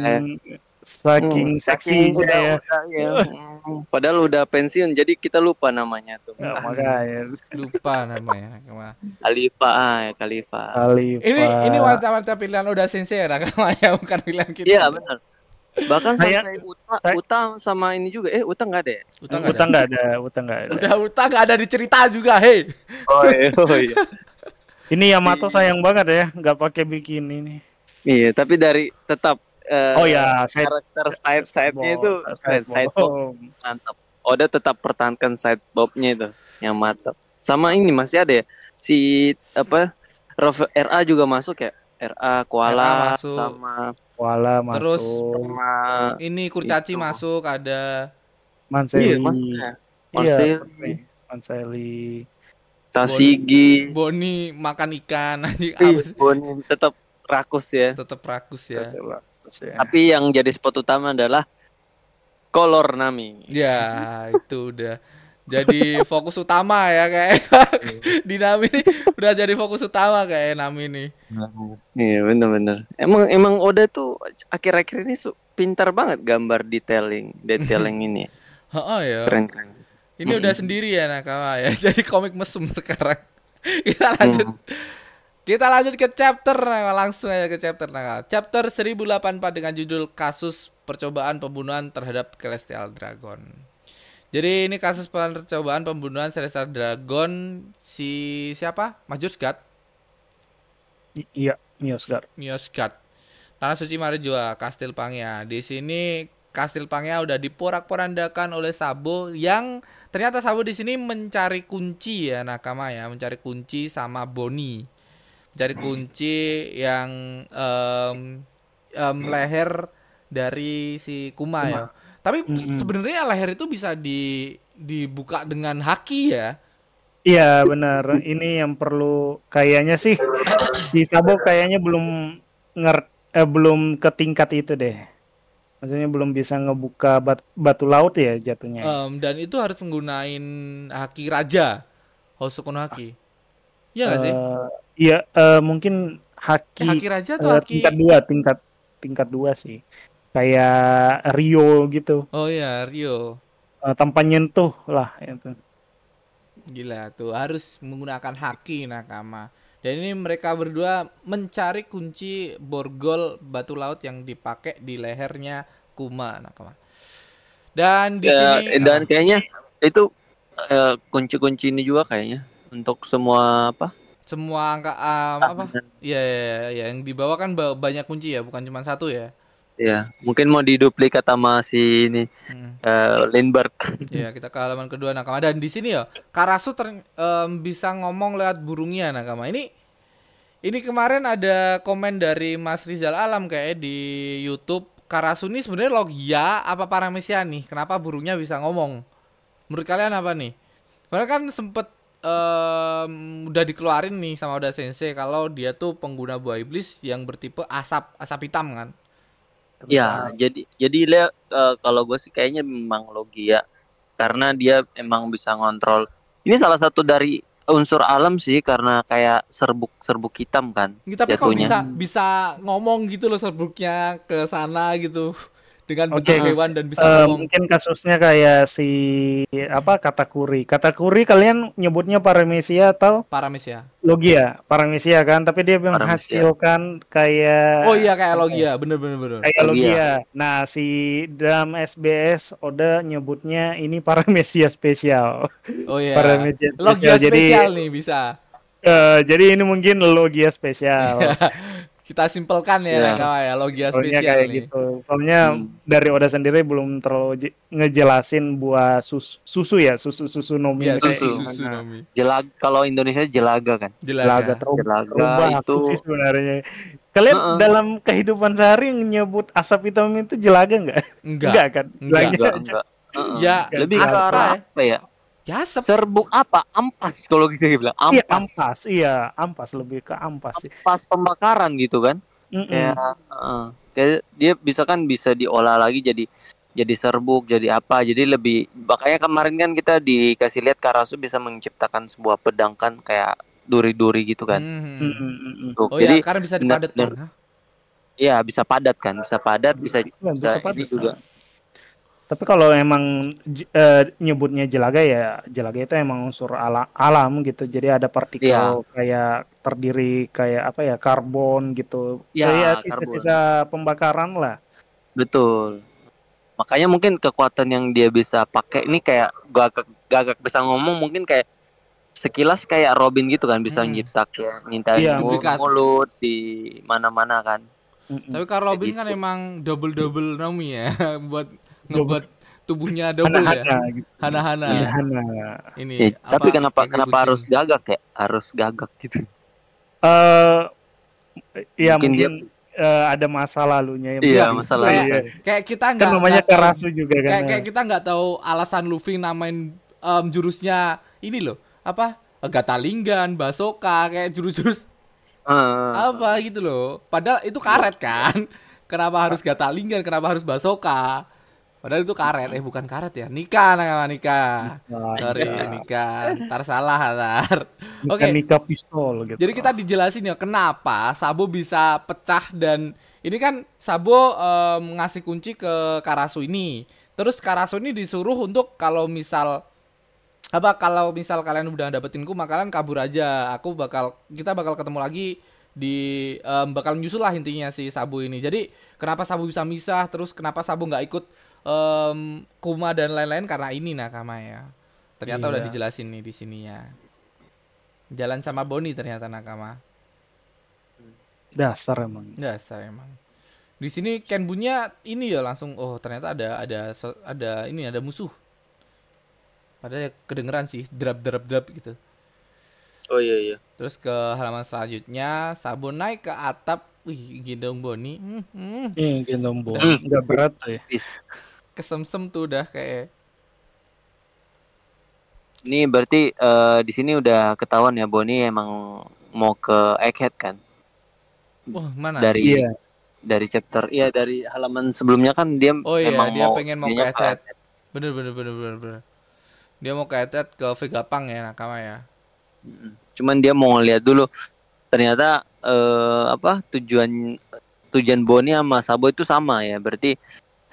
Saking Hmm, saking udah, ya. udah, ya. Padahal udah pensiun, jadi kita lupa namanya tuh. Ya, Ah, makanya Lupa namanya. Khalifa, ah, ya, Khalifa. Khalifa. Ini ini wanita-wanita pilihan udah sensei ya, ya, bukan pilihan kita. Iya benar. Bahkan Saya- sampai Uta, saya- Uta sama ini juga. Eh Uta nggak ada ya? Utang nggak ada. Utang nggak ada, utang nggak ada. Udah utang nggak ada di cerita juga, hei. Oh iya. Oh, iya. Ini Yamato Si- sayang banget ya, nggak pakai bikini nih. iya, tapi dari tetap eh, Oh ya, saya karakter side side-nya itu side, side bob mantap. Oda tetap pertahankan side bob-nya itu yang mantap. Sama ini masih ada ya si apa RA juga masuk ya? RA Koala masuk. sama Terus- masuk. sama Ini kurcaci Itu. masuk ada Manseli. iya masuk ya. Iya, Manseli. Tasigi, Boni makan ikan anjing sih? Boni tetap rakus ya. Tetap rakus ya. Ya. Tapi yang jadi spot utama adalah kolor Nami. Ya, itu udah jadi fokus utama ya kayak di Nami ini udah jadi fokus utama kayak Nami nih. Iya bener-bener. Emang emang Oda tuh akhir-akhir ini su- pintar banget gambar detailing, detailing ini. Heeh ya. Keren keren. Ini udah sendiri ya Nakama ya. Jadi komik mesum sekarang. Kita lanjut. Hmm. Kita lanjut ke chapter nah, langsung aja ke chapter nah. Chapter 1084 dengan judul kasus percobaan pembunuhan terhadap Celestial Dragon. Jadi ini kasus percobaan pembunuhan Celestial Dragon si siapa? I- Iya, Miosgar. Mios God. Tanah Suci Marjua, Kastil Pangea. Di sini Kastil Pangea udah diporak-porandakan oleh Sabo yang ternyata Sabo di sini mencari kunci ya nakama ya, mencari kunci sama Boni. Mencari kunci yang em, em, leher dari si Kuma, ya. Tapi Mm-mm. sebenarnya leher itu bisa di dibuka dengan haki ya. Iya benar. Ini yang perlu kayaknya sih si Sabo kayaknya belum nger eh, belum ke tingkat itu deh. Maksudnya belum bisa ngebuka bat- batu laut ya jatuhnya. Em, dan itu harus menggunain haki raja. Hosoku no haki. Iya nggak sih? Iya eh, mungkin Eh, haki, haki raja atau eh, haki tingkat dua tingkat tingkat dua sih. Kayak Rio gitu. Oh iya, Rio. Eh, tanpa nyentuh lah itu. Gila tuh harus menggunakan haki nakama. Dan ini mereka berdua mencari kunci borgol batu laut yang dipakai di lehernya Kuma nakama. Dan di Ya, sini dan kayaknya itu eh, kunci-kunci ini juga kayaknya untuk semua apa? Semua angka um, apa? Iya ya, ya, ya, yang dibawa kan ba- banyak kunci ya, bukan cuma satu ya. Ya, mungkin mau diduplikat sama si ini Hmm. eh, Lindbergh. Ya, kita ke halaman kedua nakama dan di sini ya Karasu ter- em, bisa ngomong lewat burungnya nakama. Ini ini kemarin ada komen dari Mas Rizal Alam kayak di YouTube Karasu ini sebenarnya logia apa paramesia nih? Kenapa burungnya bisa ngomong? Menurut kalian apa nih? Karena kan sempet em, udah dikeluarin nih sama Oda Sensei kalau dia tuh pengguna buah iblis yang bertipe asap asap hitam kan. Ya, jadi jadi Le, eh, kalau gue sih kayaknya memang Logia karena dia emang bisa ngontrol. Ini salah satu dari unsur alam sih karena kayak serbuk serbuk hitam kan. Gitu, tapi kok Jatuhnya. bisa bisa ngomong gitu loh serbuknya ke sana gitu dengan Oke. bentuk hewan dan bisa Eh, ngomong. mungkin kasusnya kayak si apa katakuri. Katakuri kalian nyebutnya paramesia atau Paramis ya. logia? Paramesia kan, tapi dia Paramesia. menghasilkan kayak Oh iya kayak logia, bener bener bener. kayak Logia. logia. Nah, si dalam SBS Oda nyebutnya ini paramesia spesial. Oh iya. Paramesia spesial. Logia Jadi spesial nih bisa. eh, jadi ini mungkin logia spesial. Kita simpelkan ya Iya. Nakawa ya, logia Soalnya spesial kayak nih. gitu. Soalnya Hmm. dari Oda sendiri belum terlalu je- ngejelasin buah sus- susu ya, susu-susu nomi Iya, kayak susu susu Nomi. Jelag kalau Indonesia jelaga kan. Jelaga Jelaga. terubah, Jelaga itu- sih sebenarnya. Kalian Heeh. dalam kehidupan sehari nyebut asap hitam itu jelaga nggak? Enggak. kan? Enggak. Enggak, enggak. Heeh. Ya, lebih ke asap arah apa ya? Ya. Serbuk apa? Ampas kalau kita bilang. Iya Ampas. ampas, iya ampas lebih ke ampas sih. Ampas pembakaran gitu kan. Mm-mm. kayak heeh. kayak dia bisa kan bisa diolah lagi jadi jadi serbuk jadi apa jadi lebih makanya kemarin kan kita dikasih lihat Karasu bisa menciptakan sebuah pedang kan kayak duri-duri gitu kan. Mm-mm, mm-mm. Tuh, Oh jadi iya, karena bisa benar- dipadetin. benar. ya bisa padat kan bisa padat bisa Iya, bisa, bisa ini padat. juga Tapi kalau emang eh, nyebutnya jelaga ya jelaga itu emang unsur ala- alam gitu. Jadi ada partikel Iya. kayak terdiri kayak apa ya karbon gitu. Ya, sisa-sisa pembakaran lah. betul makanya mungkin kekuatan yang dia bisa pakai ini kayak gagak gagak bisa ngomong mungkin kayak sekilas kayak Robin gitu kan bisa Hmm. nyiptak ya nyiptain Duplikat. mulut di mana-mana kan Mm-mm. Tapi kalau Robin kan gitu. emang double double Nomi ya, buat ngebuat tubuhnya double ya. Hana-hana gitu. Hana-hana. Iya, hana. Ini. Ya, apa, tapi kenapa kayak kenapa kucing. harus gagak ya? Harus gagak gitu. Eh, ya Mungkin mungkin, dia- eh, ada masa lalunya ya. Iya, masa lalu. iya. Kayak kita Kan nggak namanya nggak tahu- Karasu juga kan. Kayak kayak kita nggak tahu alasan Luffy namain em, jurusnya ini loh apa Gatalinggan, Basoka kayak jurus-jurus Eh, apa gitu loh. Padahal itu karet kan. Kenapa harus Gatalinggan? Kenapa harus Basoka? Padahal itu karet, eh bukan karet ya. Nikah nama nikah. Nah, Sorry, iya. nikah. Ntar salah, ntar. Oke. Bukan nikah pistol gitu. Jadi kita dijelasin ya kenapa Sabo bisa pecah dan ini kan Sabo em, ngasih kunci ke Karasu ini. Terus Karasu ini disuruh untuk kalau misal apa kalau misal kalian udah dapetin kuma kalian kabur aja. Aku bakal kita bakal ketemu lagi di em, bakal nyusul lah intinya si Sabo ini. Jadi kenapa Sabo bisa misah terus kenapa Sabo nggak ikut em, kuma dan lain-lain karena ini nakama ya. Ternyata udah Iya. dijelasin nih di sini ya. Jalan sama Boni ternyata nakama. Dasar emang. Dasar emang. Di sini Kenbunya ini ya langsung oh ternyata ada ada ada ini ada musuh. Padahal ya kedengeran sih drap drap drap gitu. Oh iya iya. Terus ke halaman selanjutnya Sabo naik ke atap wih gendong Boni hmm, hmm, Iya, gendong Boni. Hmm. Nggak berat tuh ya. Kesemsem tuh udah kayak Ini berarti eh, di sini udah ketahuan ya Boni emang mau ke Egghead kan? wah mana Dari Iya. dari chapter iya dari halaman sebelumnya kan dia Oh iya, emang dia mau pengen mau ke ininya Egghead. bener bener bener bener bener dia mau ke Etet ke Vegapunk ya nakama ya Mm. Cuman dia mau ngeliat dulu ternyata eh, apa tujuan tujuan Boni sama Sabo itu sama ya. Berarti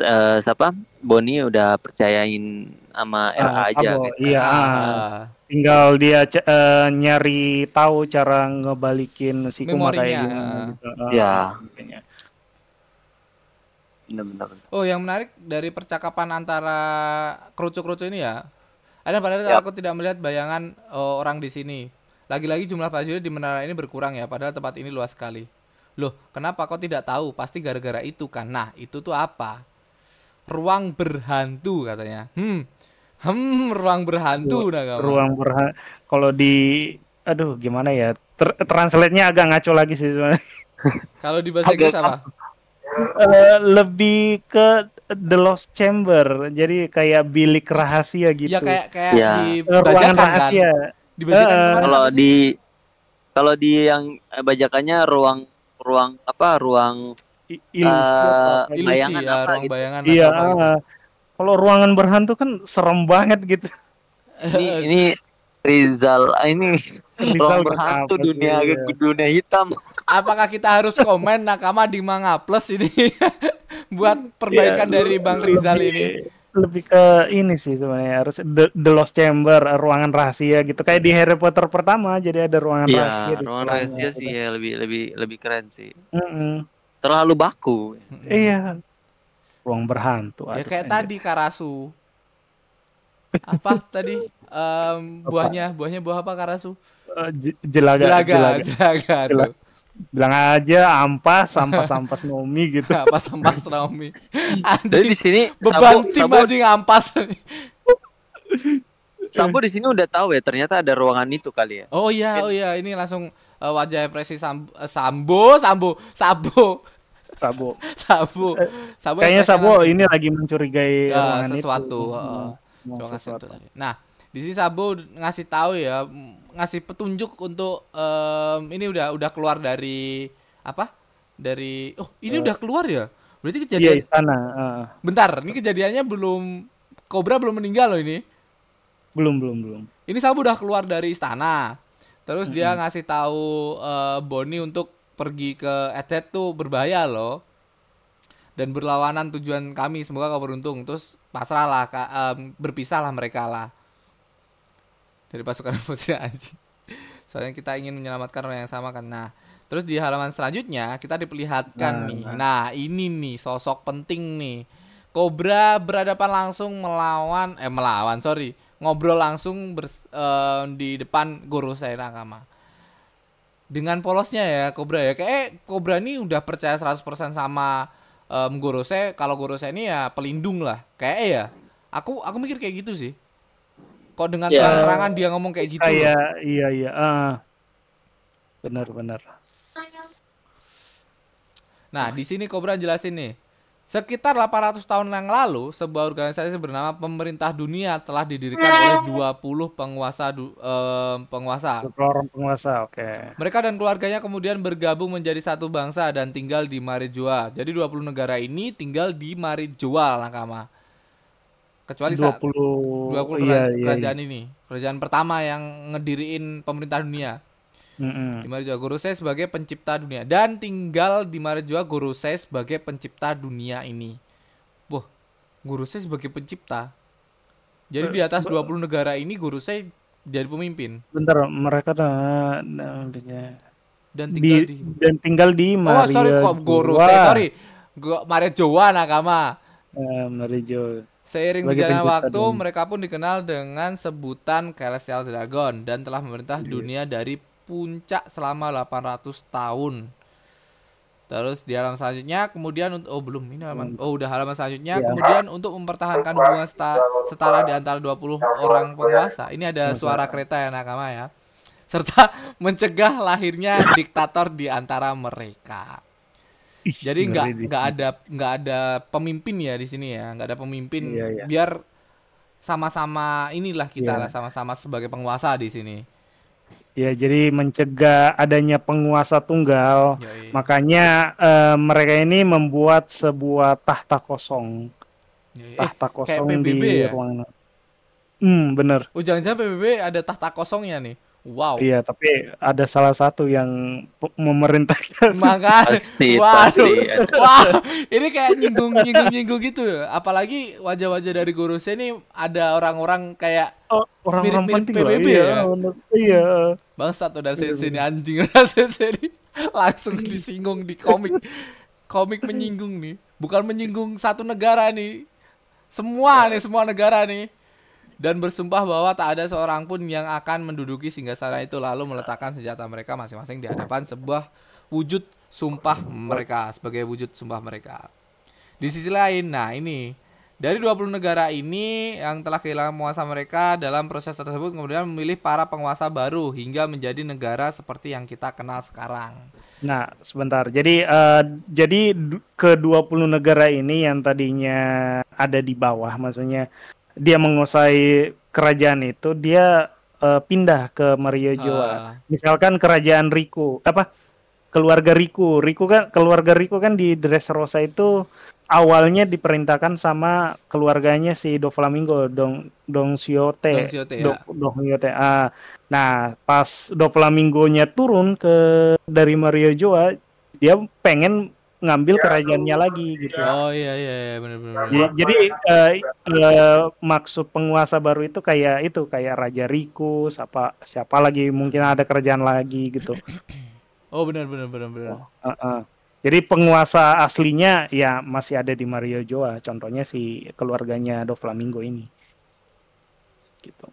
eh, siapa? Boni udah percayain sama RA Ah, aja. Sabo, gitu. Iya. Ah, ah. Tinggal dia c- eh, nyari tahu cara ngebalikin si Kuma kayak gimana gitu. Ah, Ya. makanya. Bener-bener. Oh, yang menarik dari percakapan antara kerucu-kerucu ini ya. Ada padahal Yap. aku tidak melihat bayangan oh, orang di sini. Lagi-lagi jumlah prajurit di menara ini berkurang ya, padahal tempat ini luas sekali. Loh, kenapa kau tidak tahu? Pasti gara-gara itu kan. Nah, itu tuh apa? Ruang berhantu katanya. Hmm. Hmm, ruang berhantu nah kamu. Ruang berha kalau di aduh gimana ya? Ter- translate-nya agak ngaco lagi sih sebenarnya. Kalau di bahasa Inggris apa? Eh, lebih ke The Lost Chamber. Jadi kayak bilik rahasia gitu. Ya kayak kayak Ya. di Eh, ruangan kan. rahasia. Di bajakan Eh, kemarin Kalau di kalau di yang eh, bajakannya ruang ruang apa ruang ilusi apa kayak ilusi bayangan ya, apa ruang gitu. bayangan Iya, apa gitu. ah. kalau ruangan berhantu kan serem banget gitu. ini ini Rizal ah, ini Rizal ruang berhantu apa dunia ya. dunia hitam. Apakah kita harus komen nakama di Manga Plus ini buat perbaikan Ya, dari Bang Rizal lebih- ini? Lebih ke ini sih sebenarnya harus The, The Lost Chamber, ruangan rahasia gitu. Kayak di Harry Potter pertama jadi ada ruangan rahasia. Iya, di ruang sekolahnya, rahasia gitu. sih ya lebih lebih lebih keren sih. Mm-mm. Terlalu baku. Iya. Ruang berhantu. Ya kayak anjir. tadi Karasu. Apa tadi? Em, buahnya, buahnya buah apa Karasu? Eh, j- jelaga, Jelaga, jelaga. jelaga. Jelaga. Bilang aja ampas, ampas, ampas Nomi gitu. Apa sampas Naomi? Jadi di sini beban tim anjing ampas. Sabo di sini udah tahu ya ternyata ada ruangan itu kali ya. Oh iya, oh iya, ini langsung eh, wajah ekspresi Sam- eh, Sambo, Sambo, Sabo, Sabo. Sabo, Sabo. Kayaknya ekspresinya Sabo langsung- ini lagi mencurigai Ya, ruangan sesuatu, itu. heeh. Hmm, ngasih sesuatu. itu. Nah, di sini Sabo ngasih tahu ya, ngasih petunjuk untuk em, ini udah udah keluar dari apa? Dari oh, ini udah keluar ya? Berarti Iya kejadian istana. eh. Bentar, ini kejadiannya belum Cobra belum meninggal loh ini. Belum belum belum. Ini Sabu udah keluar dari istana. Terus dia ngasih tahu eh, Bonnie untuk pergi ke Edet tuh berbahaya loh. Dan berlawanan tujuan kami, semoga kau beruntung. Terus pasrahlah, ka- em, berpisahlah mereka lah. Dari pasukan putri anjing. Soalnya kita ingin menyelamatkan orang yang sama kan. Nah, terus di halaman selanjutnya kita diperlihatkan Nah, nih. nah. Nah, ini nih sosok penting nih. Cobra berhadapan langsung melawan eh melawan, sorry. Ngobrol langsung bers- eh, di depan Guru saya Nakama. Dengan polosnya ya Cobra ya. Kayak Cobra ini udah percaya 100% sama em, Gorose kalau Gorose ini ya pelindung lah. Kayak ya. Aku aku mikir kayak gitu sih. Kok dengan Ya. terang-terangan dia ngomong kayak gitu. Kayak iya iya. ah. benar benar. Nah, di sini Cobra jelasin nih. Sekitar 800 tahun yang lalu, sebuah organisasi bernama Pemerintah Dunia telah didirikan oleh 20 penguasa du- em, penguasa. Orang penguasa, oke. Mereka dan keluarganya kemudian bergabung menjadi satu bangsa dan tinggal di Marijoa. Jadi 20 negara ini tinggal di Marijoa, Nakama. Kecuali saat 20 20 iya, kera- iya, kerajaan ini. Kerajaan pertama yang ngediriin pemerintah dunia. Mm-mm. Di Marijoa Gorosei sebagai pencipta dunia dan tinggal di Marijoa Gorosei sebagai pencipta dunia ini. Wah, Gorosei sebagai pencipta. Jadi di atas 20 negara ini Gorosei jadi pemimpin Bentar, mereka dah dan tinggal di, di, dan tinggal di Oh, Maria sorry kok Gorosei, sorry. Go, Marijoa Nakama. Eh, Marijo. Seiring Sebagai berjalannya waktu, dunia. mereka pun dikenal dengan sebutan Celestial Dragon dan telah memerintah dunia dari puncak selama 800 tahun. Terus di halaman selanjutnya, kemudian untuk oh belum ini halaman. Oh udah halaman selanjutnya, Ya. kemudian untuk mempertahankan hubungan seta- setara di antara 20 orang penguasa. Ini ada suara kereta ya nakama ya. Serta mencegah lahirnya diktator di antara mereka. Jadi nggak nggak ada nggak ada pemimpin ya di sini ya, nggak ada pemimpin. Iya, iya. Biar sama-sama inilah kita Iya. lah sama-sama sebagai penguasa di sini. Ya, jadi mencegah adanya penguasa tunggal. Yoi. Makanya eh, mereka ini membuat sebuah tahta kosong. Yoi. Eh, Tahta kosong PBB di ya? ruangan. Hmm, bener. oh jangan-jangan PBB ada tahta kosongnya nih. Wow. Iya, tapi ada salah satu yang memerintahkan. Maka Pasti, waduh. pasti. Wah, ini kayak nyinggung nyinggung nyinggung gitu. Apalagi wajah-wajah dari guru saya ini ada orang-orang kayak Oh, orang-orang Mirip-mirip. PBB Iya, ya? bener. Iya. bangsat udah sesi ini anjing udah sesi ini langsung disinggung di komik. Komik menyinggung nih. Bukan menyinggung satu negara nih. Semua nih, semua negara nih. Dan bersumpah bahwa tak ada seorang pun yang akan menduduki singgasana itu lalu meletakkan senjata mereka masing-masing di hadapan sebuah wujud sumpah mereka sebagai wujud sumpah mereka. Di sisi lain, nah ini dari 20 negara ini yang telah kehilangan penguasa mereka dalam proses tersebut kemudian memilih para penguasa baru hingga menjadi negara seperti yang kita kenal sekarang. Nah, sebentar. Jadi eh, jadi ke 20 negara ini yang tadinya ada di bawah, maksudnya dia menguasai kerajaan itu, dia eh, pindah ke Mario Joa. Ah, Misalkan kerajaan Riku, apa? Keluarga Riku. Riku kan keluarga Riku kan di Dressrosa itu awalnya diperintahkan sama keluarganya si Doflamingo, Dong Dong Siote. Don Quixote, ya. Do- Dong Siote. Ah. Nah, pas Doflamingo-nya turun ke dari Mario Joa, dia pengen ngambil kerajaannya lagi gitu. Oh iya iya, iya benar-benar. Jadi, jadi, eh, eh, maksud penguasa baru itu kayak itu kayak Raja Riku, siapa siapa lagi mungkin ada kerajaan lagi gitu. Oh benar benar benar benar. Heeh. Jadi penguasa aslinya ya masih ada di Mario Joa. Contohnya si keluarganya Doflamingo ini. Gitu.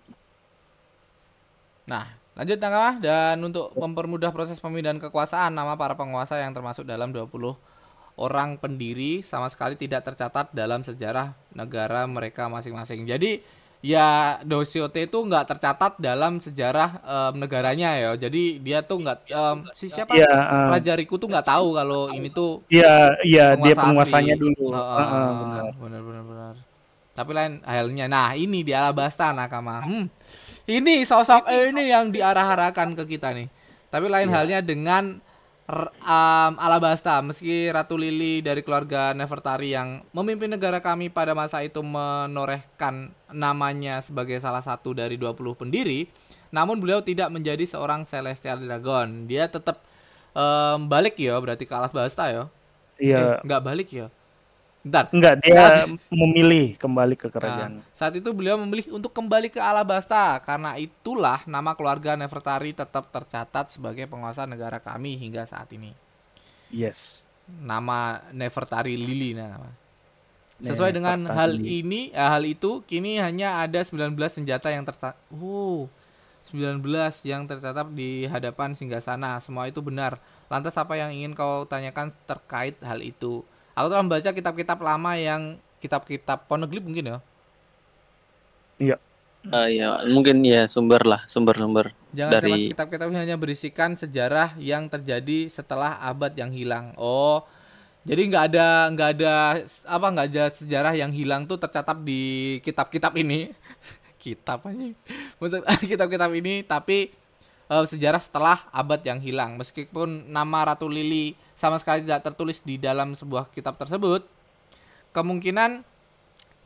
Nah, lanjut Nakama dan untuk mempermudah proses pemindahan kekuasaan nama para penguasa yang termasuk dalam 20 orang pendiri sama sekali tidak tercatat dalam sejarah negara mereka masing-masing. Jadi ya Dosiote itu nggak tercatat dalam sejarah em, negaranya ya. Jadi dia tuh nggak em, si siapa Iya, eh. Raja Riku tuh nggak tahu kalau ini tuh Iya, iya dia penguasa penguasanya asli. dulu. Heeh, Heeh, benar. benar benar benar. Tapi lain halnya. Nah, ini di Alabasta Nakama. Hmm. Ini sosok ini yang diarah-arahkan ke kita nih. Tapi lain halnya dengan um, Alabasta meski Ratu Lili dari keluarga Nefertari yang memimpin negara kami pada masa itu menorehkan namanya sebagai salah satu dari 20 pendiri, namun beliau tidak menjadi seorang celestial dragon. Dia tetap em, balik ya berarti ke Alabasta ya. Iya. Eh, nggak balik ya. Bentar. Enggak, dia memilih kembali ke Nah, kerajaan. saat itu beliau memilih untuk kembali ke Alabasta. Karena itulah nama keluarga Nefertari tetap tercatat sebagai penguasa negara kami hingga saat ini. Yes. Nama Nefertari Lili nama. Sesuai dengan Nefertari. hal ini, eh, hal itu kini hanya ada 19 senjata yang tercatat. Oh, 19 yang tercatat di hadapan singgasana. Semua itu benar. Lantas apa yang ingin kau tanyakan terkait hal itu? Aku telah membaca kitab-kitab lama yang kitab-kitab Poneglyph mungkin ya. Ah, ya, mungkin ya sumber lah, sumber-sumber. Jangan Dari- kitab-kitab hanya berisikan sejarah yang terjadi setelah abad yang hilang. Oh, jadi nggak ada nggak ada apa nggak ada sejarah yang hilang tuh tercatat di kitab-kitab ini. Kitab aja. Maksud kitab-kitab ini tapi eh, sejarah setelah abad yang hilang. Meskipun nama Ratu Lili sama sekali tidak tertulis di dalam sebuah kitab tersebut, kemungkinan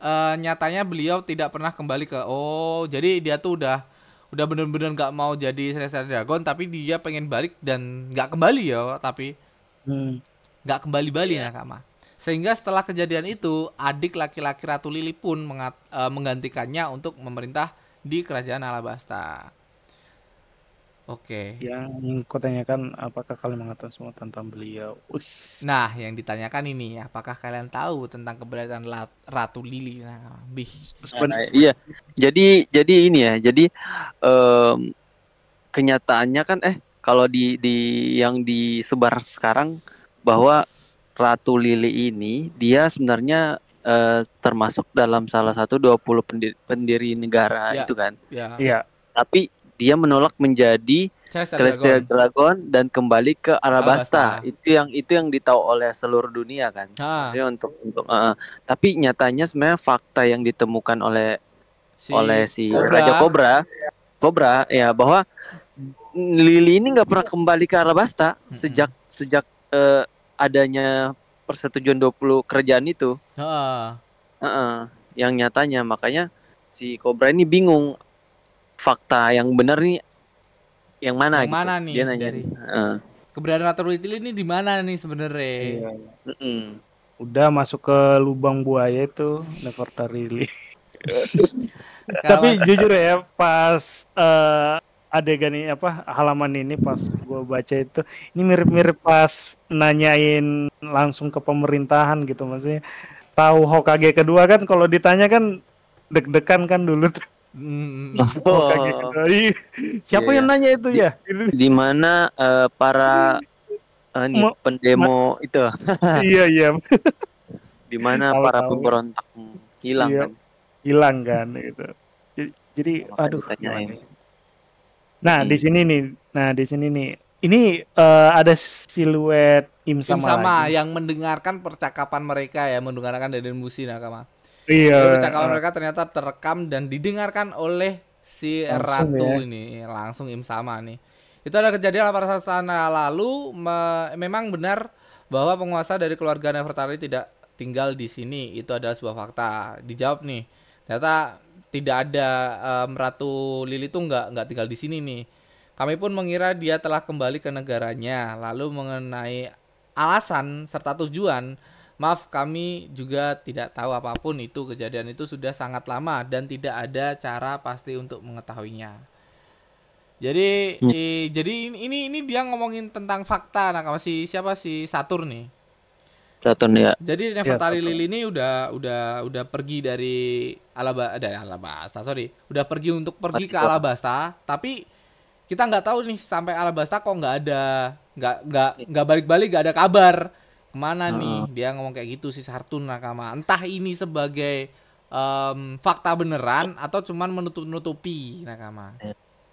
eh, nyatanya beliau tidak pernah kembali ke oh jadi dia tuh udah udah bener-bener nggak mau jadi Celestial Dragon tapi dia pengen balik dan nggak kembali ya tapi Hmm. nggak kembali Bali ya Kama. Sehingga setelah kejadian itu adik laki-laki Ratu Lili pun mengat- eh, menggantikannya untuk memerintah di kerajaan Alabasta. Oke. Yang kau tanyakan apakah kalian mengetahui semua tentang beliau? Wih, Nah, yang ditanyakan ini apakah kalian tahu tentang keberadaan La- Ratu Lili? Nah, bih. Nah, iya. Jadi jadi ini ya. Jadi em, kenyataannya kan eh kalau di di yang disebar sekarang bahwa Ratu Lili ini dia sebenarnya eh, termasuk dalam salah satu 20 pendiri, pendiri negara Ya. itu kan. Ya. Iya, Tapi dia menolak menjadi Celestial Dragon. Dragon dan kembali ke Arabasta. Arabasta. Itu yang itu yang ditahu oleh seluruh dunia kan. Maksudnya untuk untuk uh, tapi nyatanya sebenarnya fakta yang ditemukan oleh si oleh si Cobra. Raja Cobra Cobra ya bahwa Lily ini nggak pernah kembali ke Arabasta Mm-mm. sejak sejak eh, adanya persetujuan 20 kerajaan itu. Heeh. Heeh, yang nyatanya makanya si Cobra ini bingung fakta yang benar nih yang mana Yang gitu. mana nih Dia nanya. dari- Heeh. Keberadaan Ratu Lily ini di mana nih sebenarnya? Iya. Mm-mm. Udah masuk ke lubang buaya itu Nefertari. Kalau Tapi jujur ya pas eh, adegan ini apa halaman ini pas gua baca itu ini mirip-mirip pas nanyain langsung ke pemerintahan gitu maksudnya tahu Hokage kedua kan kalau ditanya kan deg-degan kan dulu tuh Mm, Hokage kedua. Ih, Siapa Iya, yang nanya itu ya? Gitu. Di mana eh, para eh, nih, Mo- pendemo itu iya iya di mana para pemberontak hmm, hilang Iya. kan. hilang kan gitu. Jadi, jadi Makanya aduh. ya? Nah Hmm. di sini nih, nah di sini nih, ini eh, ada siluet Im Im sama, sama lagi. yang mendengarkan percakapan mereka ya, mendengarkan dari musi nakama. Iya. Percakapan mereka ternyata terekam dan didengarkan oleh si Langsung ratu ya. ini, langsung Im sama nih. Itu ada kejadian 800 tahun yang lalu me- memang benar bahwa penguasa dari keluarga Nefertari tidak tinggal di sini. Itu adalah sebuah fakta. Dijawab nih. Ternyata tidak ada em, Ratu Lili tuh nggak nggak tinggal di sini nih. Kami pun mengira dia telah kembali ke negaranya. Lalu mengenai alasan serta tujuan, maaf kami juga tidak tahu apa pun itu kejadian itu sudah sangat lama dan tidak ada cara pasti untuk mengetahuinya. Jadi Hmm. i- jadi ini, ini ini dia ngomongin tentang fakta nah si siapa si Saturn nih. Saturn ya. Jadi Nefertari Saturn. Lili ini udah udah udah pergi dari Alaba dari Alabasta, sorry. Udah pergi untuk pergi ke Masuk. Alabasta, tapi kita nggak tahu nih sampai Alabasta kok nggak ada nggak nggak nggak balik-balik nggak ada kabar ke mana nih dia ngomong kayak gitu si Sartun Nakama entah ini sebagai em, fakta beneran atau cuman menutup-nutupi Nakama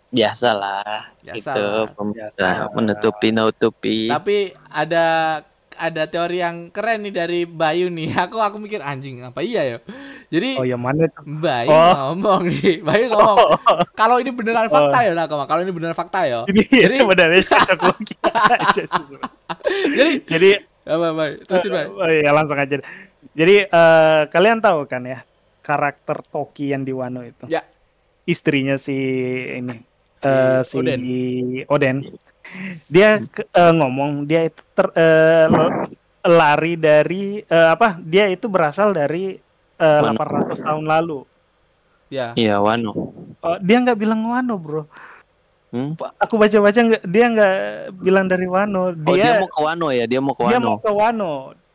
Biasalah. Biasa Gitu, pemirsa. Biasa. menutupi nutupi. tapi ada ada teori yang keren nih dari Bayu nih aku aku mikir anjing apa iya ya jadi Oh yang mana tuh? Bayu Oh. ngomong nih, Bayu ngomong. Kalau ini beneran fakta ya Nakama, kalau ini beneran fakta ya. Ini Jadi- sebenarnya cocok lagi aja. Jadi Jadi apa Bay? Terusin Bay. Oh iya langsung aja. Jadi eh, kalian tahu kan ya karakter Toki yang di Wano itu. Ya. Istrinya si ini Si eh, si Oden. Oden. Dia eh, ngomong dia itu ter- eh, l- lari dari eh, apa? Dia itu berasal dari eh, Wano. 800 tahun lalu. Ya. Iya, Wano. Oh, dia nggak bilang Wano, bro. Hmm? Aku baca-baca nggak dia nggak bilang dari Wano. Oh, dia Dia mau ke Wano ya? Dia mau ke dia Wano. mau ke Wano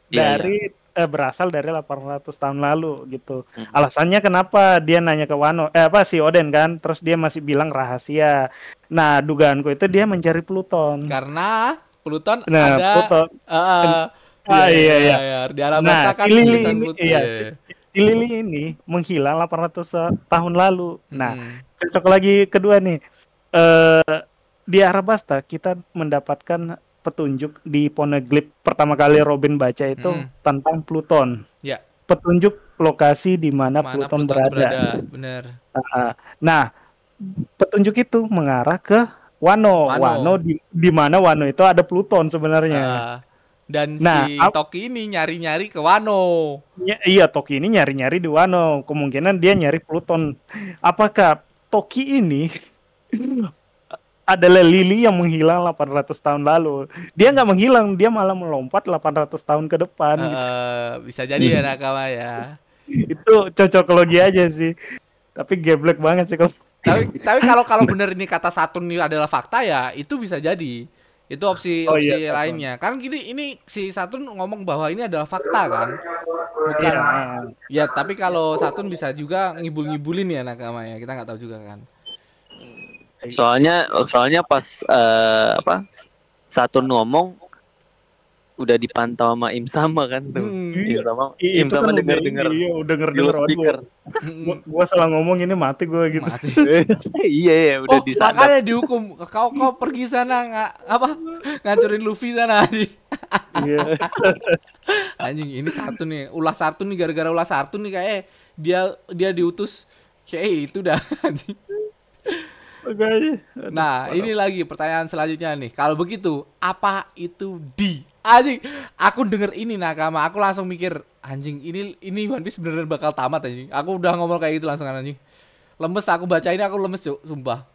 Iya, dari eh, berasal dari 800 tahun lalu gitu. Hmm. Alasannya kenapa dia nanya ke Wano? Eh apa si Oden kan? Terus dia masih bilang rahasia. Nah, dugaanku itu dia mencari Pluton. Karena Pluton Nah, ada Pluton. eh, Ah, iya, iya. Di Alabasta Nah, kan si tulisan ini- Pluton. iya, si- Si Lily ini menghilang 800 tahun lalu. Nah, Hmm. cocok lagi kedua nih. Eh di Arabasta kita mendapatkan petunjuk di Poneglyph pertama kali Robin baca itu Hmm. tentang Pluton. Ya. Petunjuk lokasi di mana, mana Pluton, Pluton berada. berada. Bener. Ah, Nah, petunjuk itu mengarah ke Wano. Wano. Wano, di di mana Wano itu ada Pluton sebenarnya. Ah, dan Nah, si Toki ini nyari-nyari ke Wano. Ya, iya, Toki ini nyari-nyari di Wano. Kemungkinan dia nyari Pluton. Apakah Toki ini adalah Lily yang menghilang 800 tahun lalu? Dia nggak menghilang, dia malah melompat 800 tahun ke depan. gitu. Eh, bisa jadi ya Nakama ya. Itu cocokologi aja sih. Tapi geblek banget sih kalau tapi tapi kalau kalau bener ini kata Saturn ini adalah fakta ya itu bisa jadi itu opsi Oh, opsi iya, lainnya kan gini ini si Saturn ngomong bahwa ini adalah fakta kan bukan Iya. ya tapi kalau Saturn bisa juga ngibul-ngibulin ya nakama ya kita nggak tahu juga kan Soalnya soalnya pas eh, apa? Saturn ngomong udah dipantau sama Im sama kan tuh. Hmm. Im sama I- Im sama kan denger udah denger iya, denger di denger speaker. gua, gua salah ngomong ini mati gua gitu Mati. iya iya udah oh, disadap. makanya dihukum. Kau kau pergi sana nggak apa ngancurin Luffy sana anjing. iya Anjing ini satu nih, ulah satu nih gara-gara ulah satu nih kayak dia dia diutus kayak itu dah anjing. Nah, ini lagi pertanyaan selanjutnya nih. Kalau begitu, apa itu di? Anjing, aku denger ini nakama, aku langsung mikir, anjing, ini ini One Piece beneran bakal tamat anjing. Aku udah ngomong kayak gitu langsung anjing. Lemes aku baca ini aku lemes, Cuk, sumpah.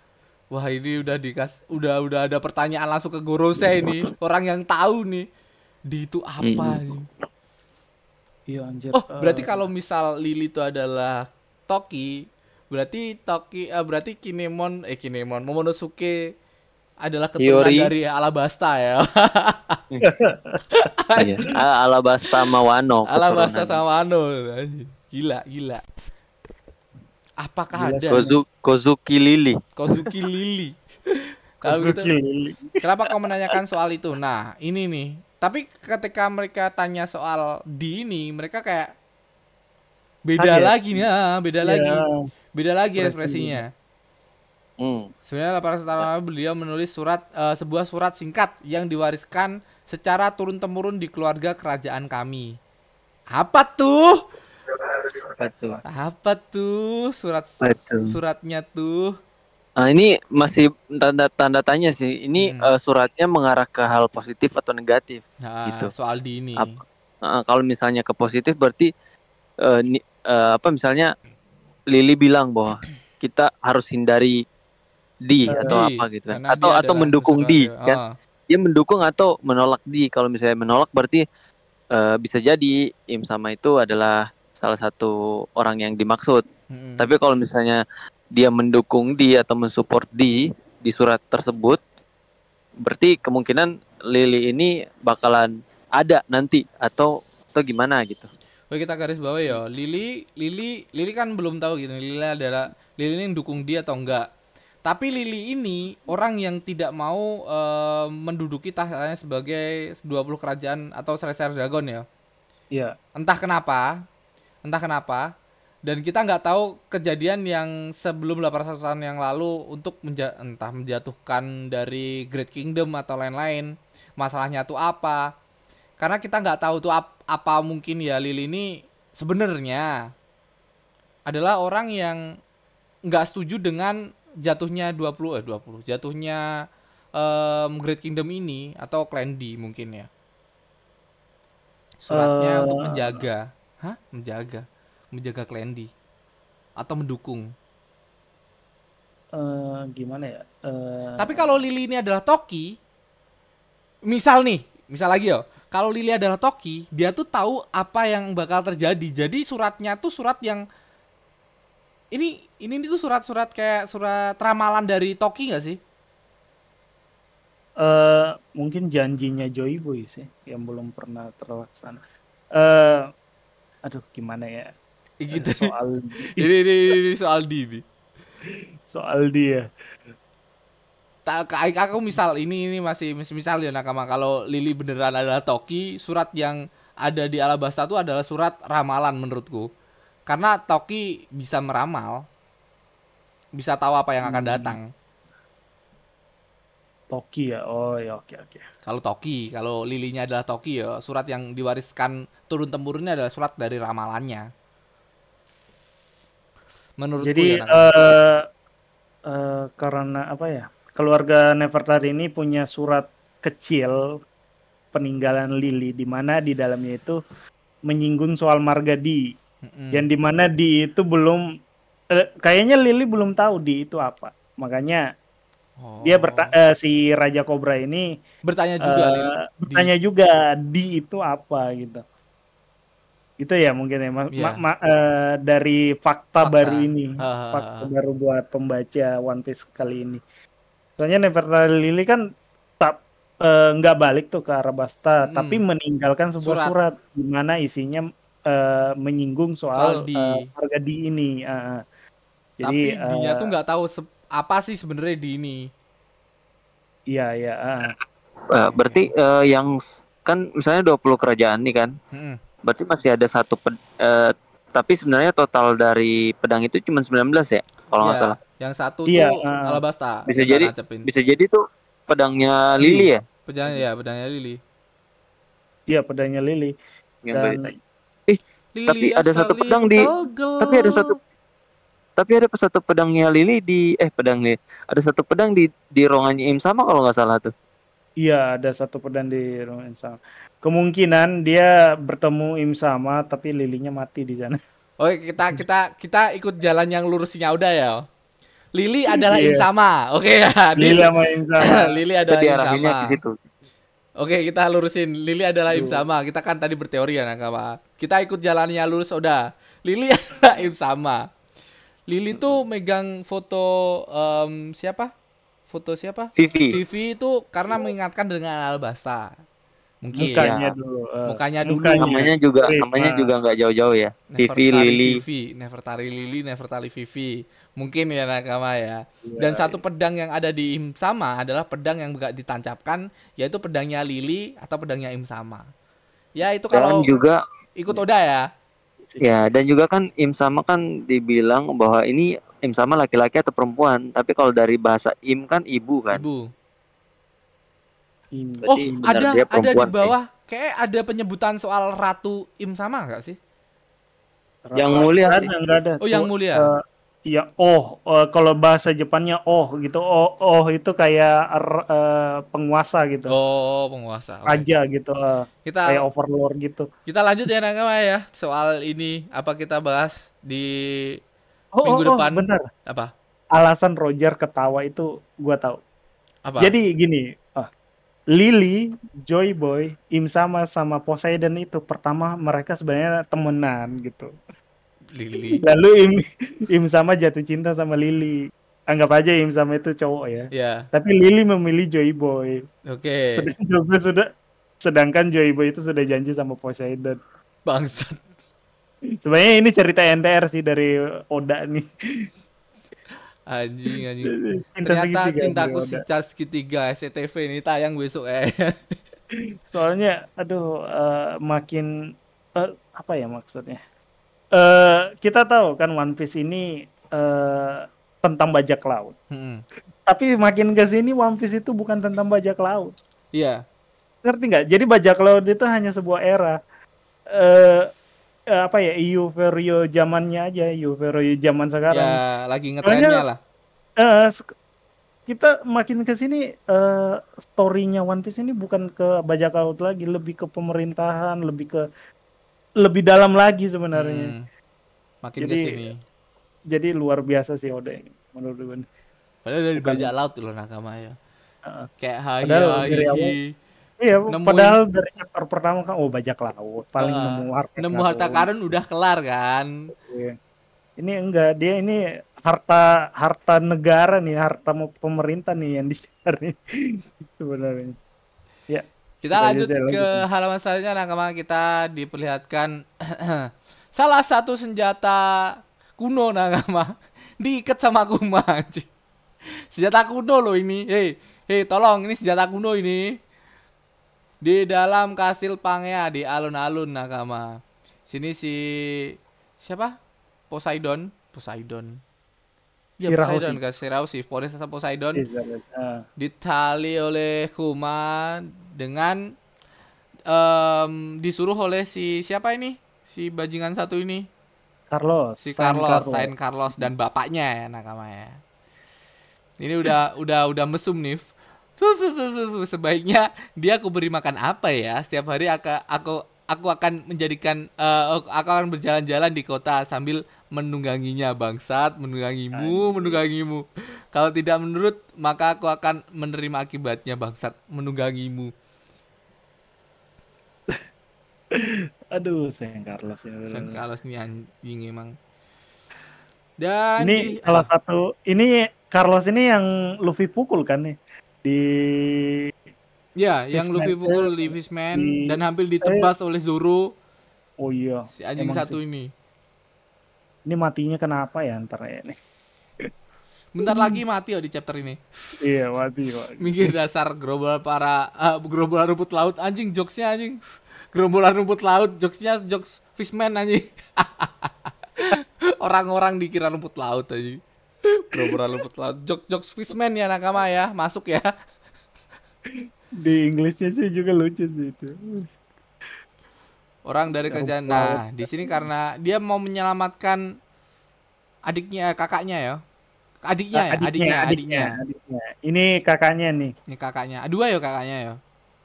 Wah, ini udah dikas udah udah ada pertanyaan langsung ke Gorose ini. Orang yang tahu nih di itu apa anjing. iya anjir Oh, Eh, berarti kalau misal Lily itu adalah Toki, berarti Toki eh, berarti Kinemon eh Kinemon Momonosuke adalah keturunan Hiyori. dari Alabasta ya. Iya. Alabasta sama Wano. Alabasta keturunan. sama Ano. anjing. Gila, gila. Apakah Gila, ada Kozu- Kozuki Lily. Kozuki Lily? Kalau gitu, kenapa kau menanyakan soal itu? Nah, ini nih. Tapi ketika mereka tanya soal di ini, mereka kayak beda lagi nih, ah, beda Iya. lagi. Beda lagi Ekspresinya. ekspresinya. Hmm. Sebenarnya 800 tahun lalu beliau menulis surat eh, sebuah surat singkat yang diwariskan secara turun temurun di keluarga kerajaan kami. Apa tuh? Apa tuh? Apa tuh surat Apa tuh? suratnya tuh? Ah, ini masih tanda tanda tanya sih. Ini Hmm. eh, suratnya mengarah ke hal positif atau negatif. Nah, Gitu. soal di ini. Apa? Ah, kalau misalnya ke positif berarti eh, ni- eh, apa misalnya Lily bilang bahwa kita harus hindari di atau Di, apa gitu kan. Atau atau mendukung di kan. Dia mendukung atau menolak di. Kalau misalnya menolak berarti eh, bisa jadi Im sama itu adalah salah satu orang yang dimaksud. Mm-mm. Tapi kalau misalnya dia mendukung di atau mensupport di di surat tersebut, berarti kemungkinan Lily ini bakalan ada nanti atau atau gimana gitu. Oke kita garis bawah ya. Lili, Lili, Lili kan belum tahu gitu. Lili adalah Lili ini dukung dia atau enggak. Tapi Lili ini orang yang tidak mau eh, menduduki tahtanya sebagai 20 kerajaan atau Celestial Dragon ya. Iya. Entah kenapa, entah kenapa. Dan kita nggak tahu kejadian yang sebelum 800 tahun yang lalu untuk menja- entah menjatuhkan dari Great Kingdom atau lain-lain. Masalahnya tuh apa? Karena kita nggak tahu tuh ap- apa mungkin ya Lili ini sebenarnya adalah orang yang nggak setuju dengan jatuhnya 20 eh 20 jatuhnya em, Great Kingdom ini atau Clan D mungkin ya. Suratnya Eh. untuk menjaga, hah? Menjaga, menjaga Clan D atau mendukung. Eh, gimana ya? Eh, Tapi kalau Lili ini adalah Toki, misal nih, misal lagi ya, kalau Lili adalah Toki, dia tuh tahu apa yang bakal terjadi. Jadi suratnya tuh surat yang ini ini tuh surat-surat kayak surat ramalan dari Toki nggak sih? eh, mungkin janjinya Joy Boy sih yang belum pernah terlaksana. Eh, aduh gimana ya? Eh, Gitu. Soal ini, ini, ini soal di ini. soal dia. Aku misal ini ini masih mis- misal ya nakama kalau Lili beneran adalah Toki, surat yang ada di Alabasta itu adalah surat ramalan menurutku. Karena Toki bisa meramal, bisa tahu apa yang akan Hmm. datang. Toki ya. Oh ya oke oke. Kalau Toki, kalau Lilinya adalah Toki ya, surat yang diwariskan turun temurunnya adalah surat dari ramalannya. Menurutku Jadi ya, eh eh, karena apa ya? Keluarga Nefertari ini punya surat kecil peninggalan Lili di mana di dalamnya itu menyinggung soal marga di Mm-mm. yang di mana di itu belum eh, kayaknya Lili belum tahu di itu apa. Makanya Oh. dia berta eh, si Raja Kobra ini bertanya juga eh, Lili. bertanya juga di itu apa gitu. Gitu ya mungkin ya Ma- Iya. ma- ma- eh, dari fakta, Fakta. baru ini, Ah, fakta baru buat pembaca One Piece kali ini. Soalnya Nefertari Lili kan tak eh, nggak balik tuh ke Arabasta, Mm-mm. tapi meninggalkan sebuah Surat. surat, di mana isinya eh, menyinggung soal, Soal di. eh, harga di ini. ah, ah. Tapi Jadi dinya eh, tuh nggak tahu apa sih sebenarnya di ini. iya iya. ah. Eh, berarti eh, yang kan misalnya 20 kerajaan nih kan. Mm-mm. Berarti masih ada satu ped- eh, tapi sebenarnya total dari pedang itu cuma 19 ya kalau nggak Iya, salah. Yang satu Iya, tuh uh, Alabasta. bisa jadi nacepin. Bisa jadi tuh pedangnya Lily ya Pedangnya ya, pedangnya Lili. Iya pedangnya Lily. yang Dan- tadi. Lili Tapi ada satu pedang di- Tegel. tapi ada satu- Tapi ada satu pedangnya Lily di eh pedang Lily. Ada satu pedang di di rongannya Im sama kalau nggak salah tuh. Iya ada satu pedang di rumah Insama. Kemungkinan dia bertemu Im sama tapi lilinya mati di sana. Oke, kita kita kita ikut jalan yang lurusnya udah ya. Lili adalah Iya. Im sama. Oke ya. Lili sama Im sama. Lili adalah Im diarahinnya sama. ke situ. Oke, kita lurusin. Lili adalah Im sama. Kita kan tadi berteori ya, Nakama. Kita ikut jalannya lurus udah. Lili adalah Im sama. Lili tuh megang foto em, siapa? Foto siapa? Vivi. Vivi itu karena mengingatkan dengan Albasta. Mungkin. Mukanya Iya. dulu. eh, Mukanya dulu. Namanya juga Vivi. namanya juga nggak jauh-jauh ya. Vivi Nefertari Lily. Vivi, Nefertari Lili, Nefertari Vivi. Mungkin ya Nakama ya. Iya, Dan satu pedang yang ada di Im Sama adalah pedang yang gak ditancapkan, yaitu pedangnya Lili atau pedangnya Im Sama. Ya itu Dan kalau juga ikut Oda ya. ya dan juga kan Im sama kan dibilang bahwa ini Im sama laki-laki atau perempuan. Tapi kalau dari bahasa Im kan ibu kan. Ibu. Im. Oh, ada ada di perempuan, bawah kayak ada penyebutan soal Ratu Im Sama nggak sih? Yang mulia Nggak sih. ada. Oh, yang mulia. eh, Iya, oh, eh, kalau bahasa Jepannya oh gitu. Oh, oh itu kayak eh, penguasa gitu. Oh, penguasa. Oke. Raja gitu. eh, Kita kayak overlord gitu. kita lanjut ya Nakama ya. Soal ini apa kita bahas di Oh, Minggu oh, oh, depan. bener. apa? Alasan Roger ketawa itu gua tahu. Apa? Jadi gini, Lily, Joy Boy, Im sama sama Poseidon itu pertama mereka sebenarnya temenan gitu. Lili. Lalu Im Im sama jatuh cinta sama Lily. Anggap aja Im sama itu cowok ya. Ya, Tapi Lily memilih Joy Boy. oke. Sedang juga sudah sedangkan Joy Boy itu sudah janji sama Poseidon. Bangsat. Sebenarnya ini cerita NTR sih dari Oda nih. Anjing anjing. Cinta Ternyata cintaku si. Cas segitiga SCTV ini tayang besok eh. Soalnya aduh eh, makin eh, apa ya maksudnya? Eh kita tahu kan One Piece ini eh tentang bajak laut. Hmm. Tapi makin ke sini One Piece itu bukan tentang bajak laut. Iya. Ngerti nggak? Jadi bajak laut itu hanya sebuah era. Eh eh, apa ya? Euforia zamannya aja, euforia zaman sekarang. Ya, lagi ngetrennya lah. Sek- kita makin ke sini eh story-nya One Piece ini bukan ke bajak laut lagi, lebih ke pemerintahan, lebih ke lebih dalam lagi sebenarnya. Hmm. Makin Jadi, ke sini. Jadi luar biasa sih Oda ini menurut gue. Padahal dari bukan- bajak laut loh nakama ya. Heeh. Kayak hai hai. Iya, Nemuin- padahal dari chapter pertama kan oh bajak laut, paling Ah, nemu harta. Nemu harta karun udah kelar kan. Iya. Ini enggak, dia ini harta harta negara nih, harta pemerintah nih yang dicari sebenarnya. Ya. Kita lanjut lanjut, ke lanjut. halaman selanjutnya nakama kita diperlihatkan salah satu senjata kuno nakama diikat sama Kuma anjing. Senjata kuno loh ini. Hei, hei tolong ini senjata kuno ini. Di dalam kastil Pangea di alun-alun nakama. Sini si siapa? Poseidon, Poseidon. Ya Shiraushi. Poseidon kan Shiraushi, Poseidon Poseidon Ah, ditali oleh Kuma dengan em, disuruh oleh si siapa ini si bajingan satu ini Carlos. si San Carlos Sain Carlos dan bapaknya ya nakama ya ini udah udah udah mesum nih Sebaiknya dia aku beri makan apa ya? Setiap hari aku aku aku akan menjadikan eh, aku akan berjalan-jalan di kota sambil menungganginya bangsat. Menunggangimu menunggangimu. Kalau tidak menurut maka aku akan menerima akibatnya bangsat. Menunggangimu. Aduh, San Carlos ini. San Carlos ini anjing emang. Dan Ini di- salah satu ini Carlos ini yang Luffy pukul kan nih di Ya, yang Fishman Luffy pukul di Fishman di- dan hampir ditebas oleh Zoro oh iya si anjing emang satu sih. ini. ini matinya kenapa ya ntar ya nih Bentar lagi mati oh di chapter ini. Iya, mati, mati. Minggir dasar gerombolan para ah, gerombolan rumput laut anjing jokesnya anjing. Gerombolan rumput laut jokesnya jokes fishman anjing. Orang-orang dikira rumput laut anjing. Gerombolan rumput laut jokes jokes fishman ya nakama ya masuk ya. Di Inggrisnya sih juga lucu sih itu. Orang dari kerjaan. Nah, di sini karena dia mau menyelamatkan adiknya kakaknya ya. Adiknya ya, adiknya, adiknya. adiknya. Ini kakaknya nih. Ini kakaknya. Dua ya kakaknya ya.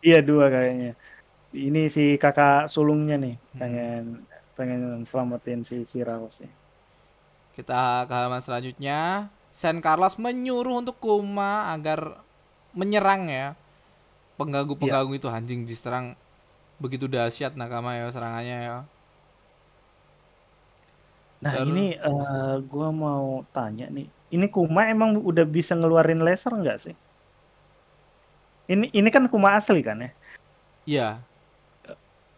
Iya dua kayaknya. Ini si kakak sulungnya nih pengen pengen selamatin si si Raos nih. Kita ke halaman selanjutnya. San Carlos menyuruh untuk Kuma agar menyerang ya. Pengganggu-pengganggu itu anjing diserang begitu dahsyat nakama ya serangannya ya. Nah Terus- ini eh, gua mau tanya nih. Ini Kuma emang udah bisa ngeluarin laser nggak sih? Ini ini kan Kuma asli kan ya? Iya,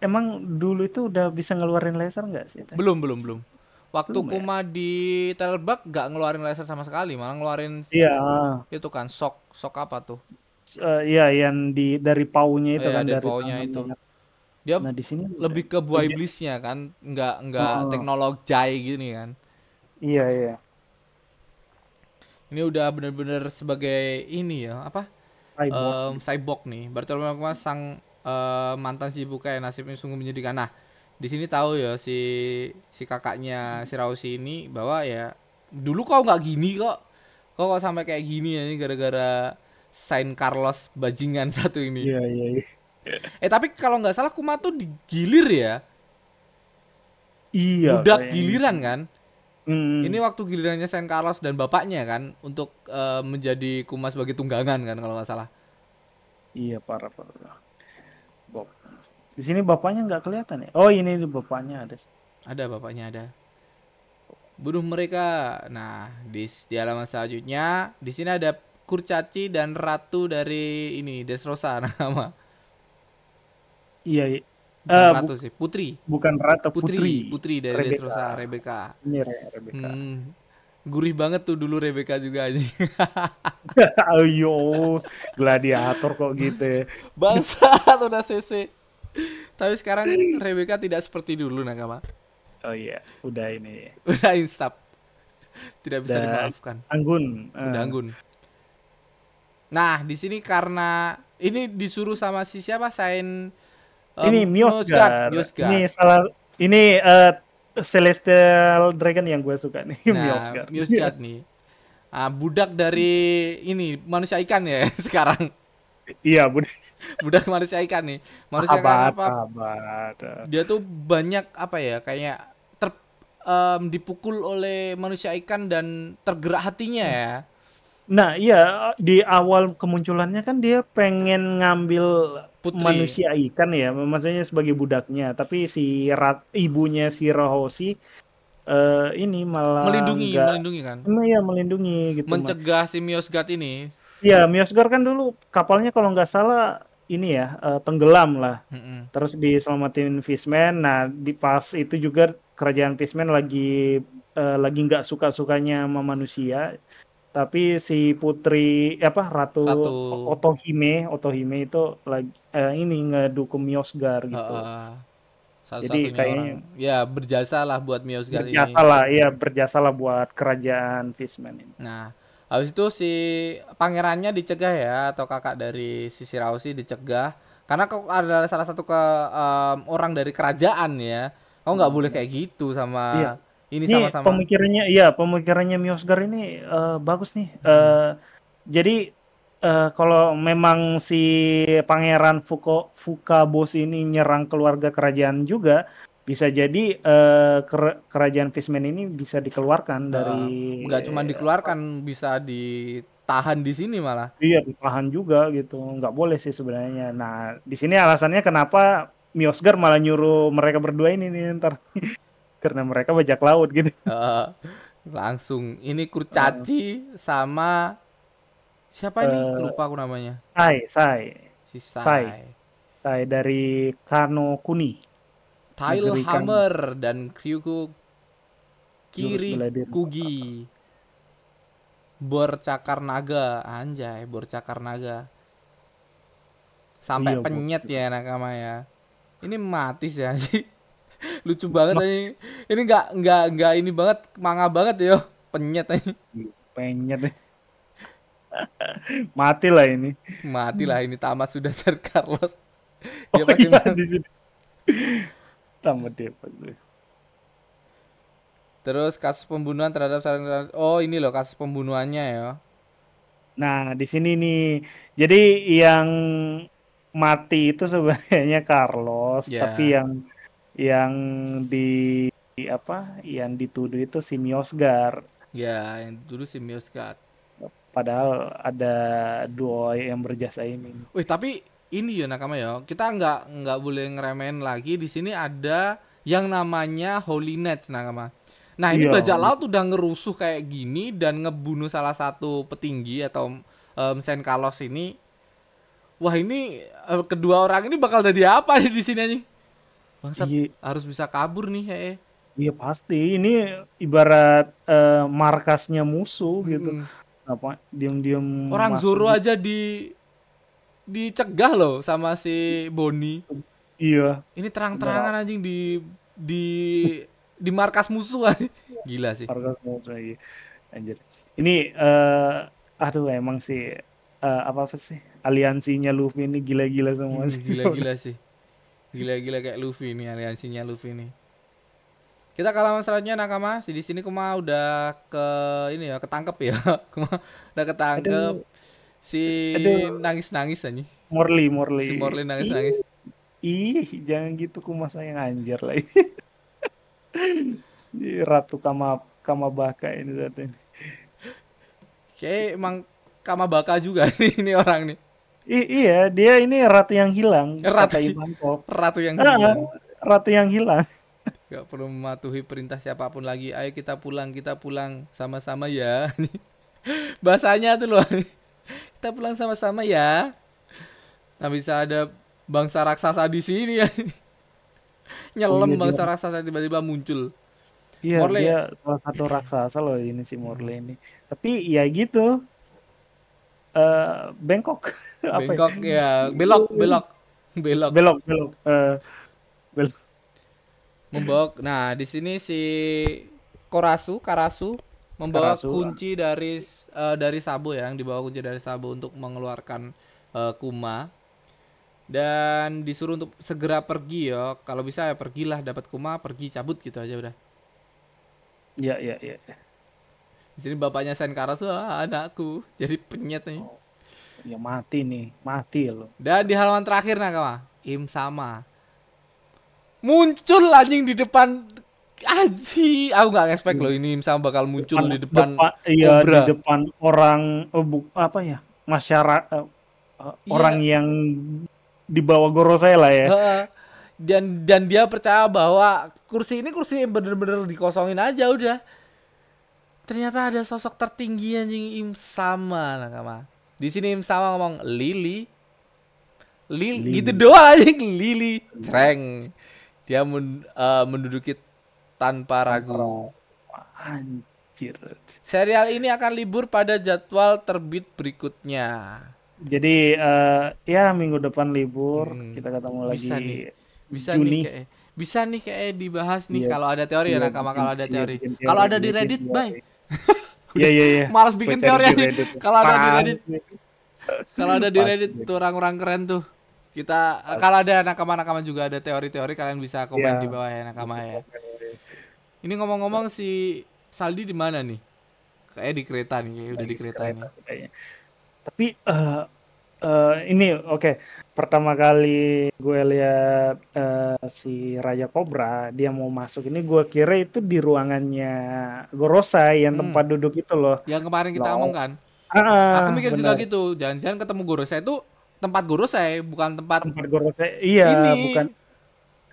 Emang dulu itu udah bisa ngeluarin laser nggak sih? Belum belum belum. Waktu Belum ya? Kuma di Telbak gak ngeluarin laser sama sekali, malah ngeluarin Iya, itu kan sok sok apa tuh? Eh, iya yang di dari paunya itu Iya, kan dari dari paunya itu. Dia Nah di sini lebih ke buah iblisnya kan, nggak nggak Oh. teknologi gini kan. iya iya. Ini udah bener-bener sebagai ini ya apa? Cyborg. Em, cyborg nih. Bartolomeo Kuma sang eh, mantan si Bukai nasibnya sungguh menyedihkan. Nah, di sini tahu ya si si kakaknya si Rausi ini bahwa ya dulu kau nggak gini kok. Kok kok sampai kayak gini ya ini gara-gara Saint Carlos bajingan satu ini. Iya iya iya. Eh tapi kalau nggak salah Kuma tuh digilir ya. Iya. Budak giliran kan. Hmm. Ini waktu gilirannya Saint Carlos dan bapaknya kan untuk eh, menjadi Kuma sebagai tunggangan kan kalau nggak salah. Iya parah parah. Di sini bapaknya nggak kelihatan ya? Oh ini bapaknya ada. Ada bapaknya ada. Bunuh mereka. Nah, di, di halaman selanjutnya di sini ada kurcaci dan ratu dari ini Desrosa nama. Iya. iya. Bukan bu- ratu sih, putri. bukan rata Putri, putri. putri dari Rebecca. Desrosa, Rebecca. Ini Re- Rebecca. Hmm. Gurih banget tuh dulu Rebecca juga aja. Ayo, gladiator kok gitu. ya. Bangsat udah CC. Tapi sekarang Rebecca tidak seperti dulu nakama. Oh iya, udah ini. Udah insap. Tidak bisa Udah dimaafkan. Anggun. eh, Udah anggun. Nah, di sini karena ini disuruh sama si siapa? Sain em, ini Miosgar. Miosgar. Ini salah ini eh, Celestial Dragon yang gue suka nih, Nah, Miosgar. Miosgar nih. Ah, budak dari ini manusia ikan ya sekarang. Iya, bud. Budak manusia ikan nih. Manusia ikan apa? abad. Dia tuh banyak apa ya? Kayak ter em, dipukul oleh manusia ikan dan tergerak hatinya ya. Nah, iya di awal kemunculannya kan dia pengen ngambil Putri. manusia ikan ya, maksudnya sebagai budaknya. Tapi si rat, ibunya si Rohosi eh ini malah melindungi, nggak- melindungi kan. Iya melindungi gitu. Mencegah si Miosgar ini. Iya, Miosgar kan dulu kapalnya kalau nggak salah ini ya eh, tenggelam lah. Mm-mm. Terus diselamatin Fishman. Nah, di pas itu juga kerajaan Fishman lagi eh, lagi nggak suka-sukanya sama manusia. Tapi si putri apa Ratu, Ratu. Otohime, Otohime itu lagi eh, ini ngedukung Miosgar gitu. Heeh. Salah Jadi kayaknya- orang ya berjasa lah buat Miosgar ini. berjasa lah, iya berjasa lah buat kerajaan Fishman ini. Nah, habis itu si pangerannya dicegah ya atau kakak dari si Sirausi dicegah karena kau adalah salah satu ke em, orang dari kerajaan ya. Kau nggak boleh kayak gitu sama Iya. ini sama-sama. pemikirannya, iya pemikirannya Miosgar ini eh, bagus nih. Eh, jadi eh, kalau memang si Pangeran Fuko Fukabos ini nyerang keluarga kerajaan juga, bisa jadi ker- kerajaan Fishman ini bisa dikeluarkan dari. nggak cuma dikeluarkan bisa ditahan di sini malah. Iya ditahan juga gitu, nggak boleh sih sebenarnya. Nah di sini alasannya kenapa Miosgar malah nyuruh mereka berdua ini nih ntar. Karena mereka bajak laut gitu. Heeh. langsung ini kurcaci sama siapa ini? Eh, Lupa aku namanya. Sai, Sai. Si Sai. Sai. Sai dari Kano Kuni. Tile Negeri Hammer dan Kyuku Jurus bela diri. Kirikugi. bor cakar naga anjay bor cakar naga sampai Iya, penyet ya nakama ya ini mati sih anjing lucu banget anjing ini nggak nggak nggak ini banget manga banget yo penyet anjing Penyet. Mati lah ini. mati lah ini tamat sudah Sir Carlos dia Oh pasti iya men- di sini. Dia pasti. terus kasus pembunuhan terhadap salah- oh ini loh kasus pembunuhannya ya Nah, di sini nih. Jadi yang mati itu sebenarnya Carlos, Ya. tapi yang yang di apa? Yang dituduh itu si Miosgar. ya yang dulu si Mioskat Padahal ada dua yang berjasa ini. Wih tapi ini ya nakama ya kita nggak nggak boleh ngeremehin lagi di sini ada yang namanya Holy Knight nakama. Nah ini Iya. bajak laut udah ngerusuh kayak gini dan ngebunuh salah satu petinggi atau um, Saint Carlos ini. Wah ini eh, kedua orang ini bakal jadi apa di sini nih? Bangsat Iya, harus bisa kabur nih kayaknya. iya pasti. Ini ibarat eh, markasnya musuh gitu. Mm. Apa diam-diam Orang Zoro aja di dicegah loh sama si Boni. Iya. Ini terang-terangan anjing di di di markas musuh anjing. Gila sih. Markas musuh iya. Anjir. Ini eh aduh emang sih eh, apa apa sih? Aliansinya Luffy ini gila-gila semua Hmm, sih. Gila-gila sih. Gila-gila kayak Luffy ini aliansinya Luffy ini. Kita ke halaman selanjutnya Nakama. Si di sini Kuma udah ke ini ya, ketangkep ya. Kuma udah ketangkep. Si nangis-nangis anjing. Morley, Morley. Si Morley nangis-nangis. Ih, jangan gitu kumas sayang anjir lah. Si Ratu Kama Kamabaka ini satu ini. Kayak emang Kamabaka juga nih ini orang nih. I- iya, dia ini ratu yang hilang. Ratu. kata Ivankov. Ratu yang Ah, hilang. ratu yang hilang. Gak perlu mematuhi perintah siapa pun lagi. Ayo kita pulang, kita pulang sama-sama ya. Bahasanya tuh loh. Kita pulang sama-sama ya. Nah bisa ada bangsa raksasa di sini ya. Nyelem iya, bangsa raksasa tiba-tiba muncul. Iya, Morley dia salah satu raksasa loh ini si Morley ini. Tapi ya gitu. Eh bengkok. Apa ya? Bengkok ya, belok, belok, belok. Belok, belok. Eh, belok. Membawa. Nah di sini si Korasu, Karasu membawa Karasu, kunci dari eh, dari Sabo ya, yang dibawa kunci dari Sabo untuk mengeluarkan eh, Kuma dan disuruh untuk segera pergi ya. Kalau bisa ya pergilah dapat Kuma, pergi cabut gitu aja udah. Iya, iya, iya. Di sini bapaknya Sen Karasu, ah, anakku, jadi penyet nih. Ya mati nih, mati loh. Dan di halaman terakhir Nakama, Im sama. Muncul anjing di depan Aji, aku nggak expect loh ini sama bakal muncul di depan iya Cobra. di depan orang oh, bu- apa ya? masyarakat Iya. orang yang di bawah Gorosei lah ya. Heeh. dan dan dia percaya bahwa kursi ini kursi yang bener-bener dikosongin aja udah. Ternyata ada sosok tertinggi anjing Im sama Nakama. Di sini Im sama ngomong Lili. Lili, Lili. gitu doang anjing Lili. Cereng. Dia men- eh, menduduki tanpa ragu. Anjir. Serial ini akan libur pada jadwal terbit berikutnya. Jadi eh, ya minggu depan libur Hmm. kita ketemu Bisa lagi. nih. Bisa Juni. nih kayak bisa nih kayak dibahas nih Iya. kalau ada teori ya Iya, Nakama kalau ada iya, teori. bikin Kalau ada di Reddit, teori. bye. Iya iya iya. Malas bikin teori aja. Kalau ada di. Reddit, kalau ada di. Reddit tuh orang-orang keren tuh. Kita kalau ada nakama-nakama juga ada teori-teori kalian bisa komen Iya. di bawah ya nakama ya. Ini ngomong-ngomong si Saldi di mana nih? Kayak di kereta nih, kayak udah di kereta nih. kayaknya. Tapi eh eh, ini oke. Pertama kali gue lihat eh, si Raja Cobra dia mau masuk ini gue kira itu di ruangannya Gorosei yang Hmm. tempat duduk itu loh. Yang kemarin kita No. omong kan. Ah, Aku mikir juga benar. gitu. Jangan-jangan ketemu Gorosei itu tempat Gorosei, bukan tempat tempat Gorosei. Iya, ini. bukan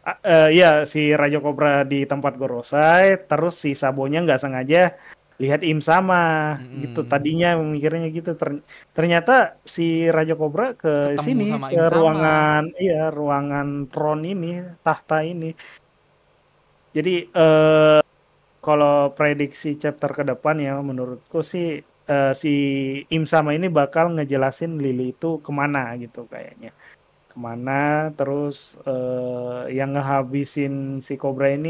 Eh, iya si Raja Cobra di tempat Gorosei, terus si Sabonya nggak sengaja lihat Im sama Mm-mm. gitu. Tadinya mikirnya gitu. Ter- ternyata si Raja Cobra ke Ketemu sini ke Im sama. ruangan iya ruangan tron ini, tahta ini. Jadi eh kalau prediksi chapter ke depan ya menurutku sih eh, si Im sama ini bakal ngejelasin Lily itu ke mana gitu kayaknya ke mana terus eh, yang ngehabisin si Cobra ini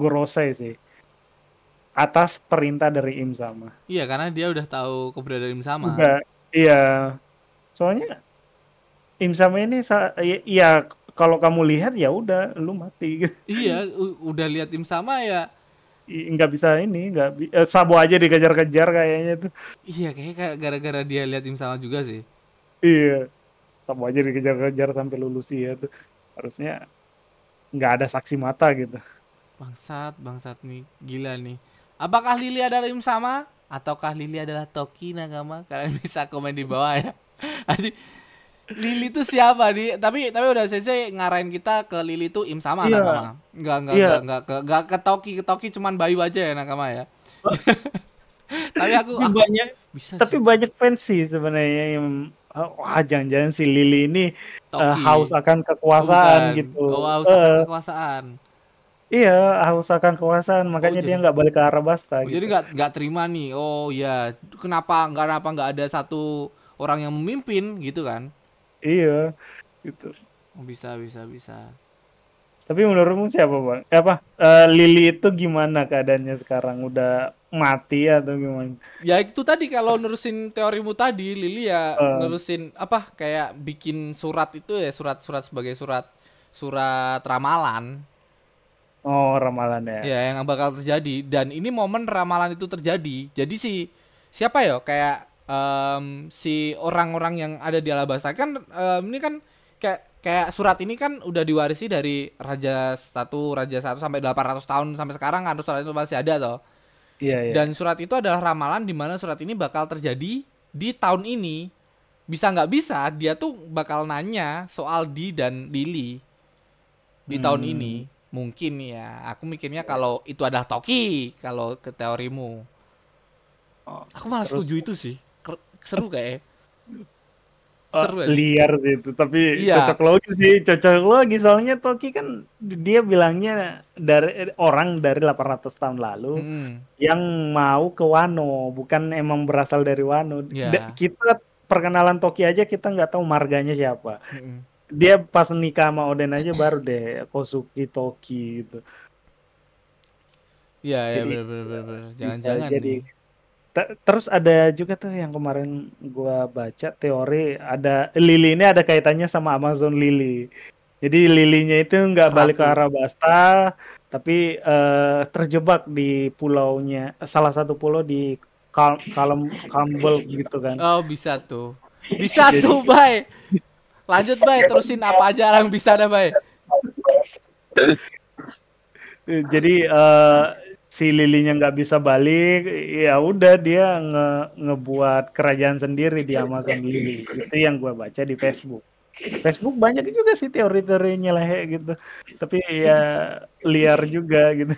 Gorosei sih atas perintah dari Im sama Iya, karena dia udah tahu keberadaan Im sama. Iya soalnya Im sama ini sa- i- iya kalau kamu lihat ya udah lu mati gitu Iya, udah lihat Im sama ya. Nggak bisa ini nggak bi- eh, Sabo aja dikejar-kejar kayaknya tuh Iya, kayaknya kayak gara-gara dia lihat Im sama juga sih. iya Sabo aja dikejar-kejar sampai lulus ya tuh harusnya nggak ada saksi mata gitu Bangsat, bangsat nih, gila nih. Apakah Lily adalah Im sama ataukah Lily adalah Toki Nagama? Kalian bisa komen di bawah ya. Lily itu siapa nih? Tapi tapi udah Sensei ngarahin kita ke Lily itu Im sama Iya. Nakama. Enggak enggak Iya. enggak enggak ke enggak ke Toki, ke Toki cuman Bayu aja ya Nakama ya. tapi aku, aku banyak bisa tapi sih banyak fans sih sebenarnya yang wah jangan-jangan si Lily ini Toki. haus akan Oh, kekuasaan bukan. gitu Oh, haus akan kekuasaan. iya haus akan kekuasaan makanya jadi- dia nggak balik ke Arabasta Oh, gitu jadi nggak nggak terima nih. Oh ya, kenapa nggak kenapa nggak ada satu orang yang memimpin gitu kan? iya gitu Oh, bisa bisa bisa. Tapi menurutmu siapa bang? Eh, apa eh, Lily itu gimana keadaannya sekarang? Udah mati atau gimana? Ya itu tadi kalau nerusin teorimu tadi, Lili ya Eh. nerusin apa kayak bikin surat itu ya surat-surat sebagai surat surat ramalan Oh ramalannya. ya yang bakal terjadi dan ini momen ramalan itu terjadi. Jadi si siapa ya kayak em, si orang-orang yang ada di Alabasta kan em, ini kan kayak kayak surat ini kan udah diwarisi dari raja satu raja satu sampai 800 tahun sampai sekarang kan surat itu masih ada toh. Iya iya. Dan surat itu adalah ramalan di mana surat ini bakal terjadi di tahun ini. Bisa nggak bisa, dia tuh bakal nanya soal Di dan Lily di tahun Hmm. ini. Mungkin ya, aku mikirnya kalau itu adalah Toki, kalau ke teorimu. Oh, Aku malah terus- setuju itu sih. Seru kayak. Oh, Seru ya. liar sih itu, tapi Iya. cocok logi sih, cocok logi soalnya Toki kan dia bilangnya dari orang dari 800 tahun lalu Mm-mm. yang mau ke Wano, bukan emang berasal dari Wano. Iya. Da- Kita perkenalan Toki aja kita nggak tahu marganya siapa. Mm-mm. Dia pas nikah sama Oden aja baru deh Kosuki Toki gitu. Iya, ya Jadi, bener-bener. Bisa Jangan-jangan jadi nih. Te- terus ada juga tuh yang kemarin gua baca teori ada Lily ini ada kaitannya sama Amazon Lily. Jadi lilinya itu nggak balik ke Ratu. Arabasta, tapi eh, terjebak di pulaunya salah satu pulau di Calm Campbell gitu kan. Oh, bisa tuh. Bisa tuh, Bay. Lanjut, Bay. Terusin apa aja yang bisa dah, Bay. Jadi eh, si lilinya nggak bisa balik, ya udah dia nge ngebuat kerajaan sendiri di Amazon Lily. Itu yang gua baca di Facebook. Facebook banyak juga sih teori-teorinya lah ya gitu. Tapi ya liar juga gitu.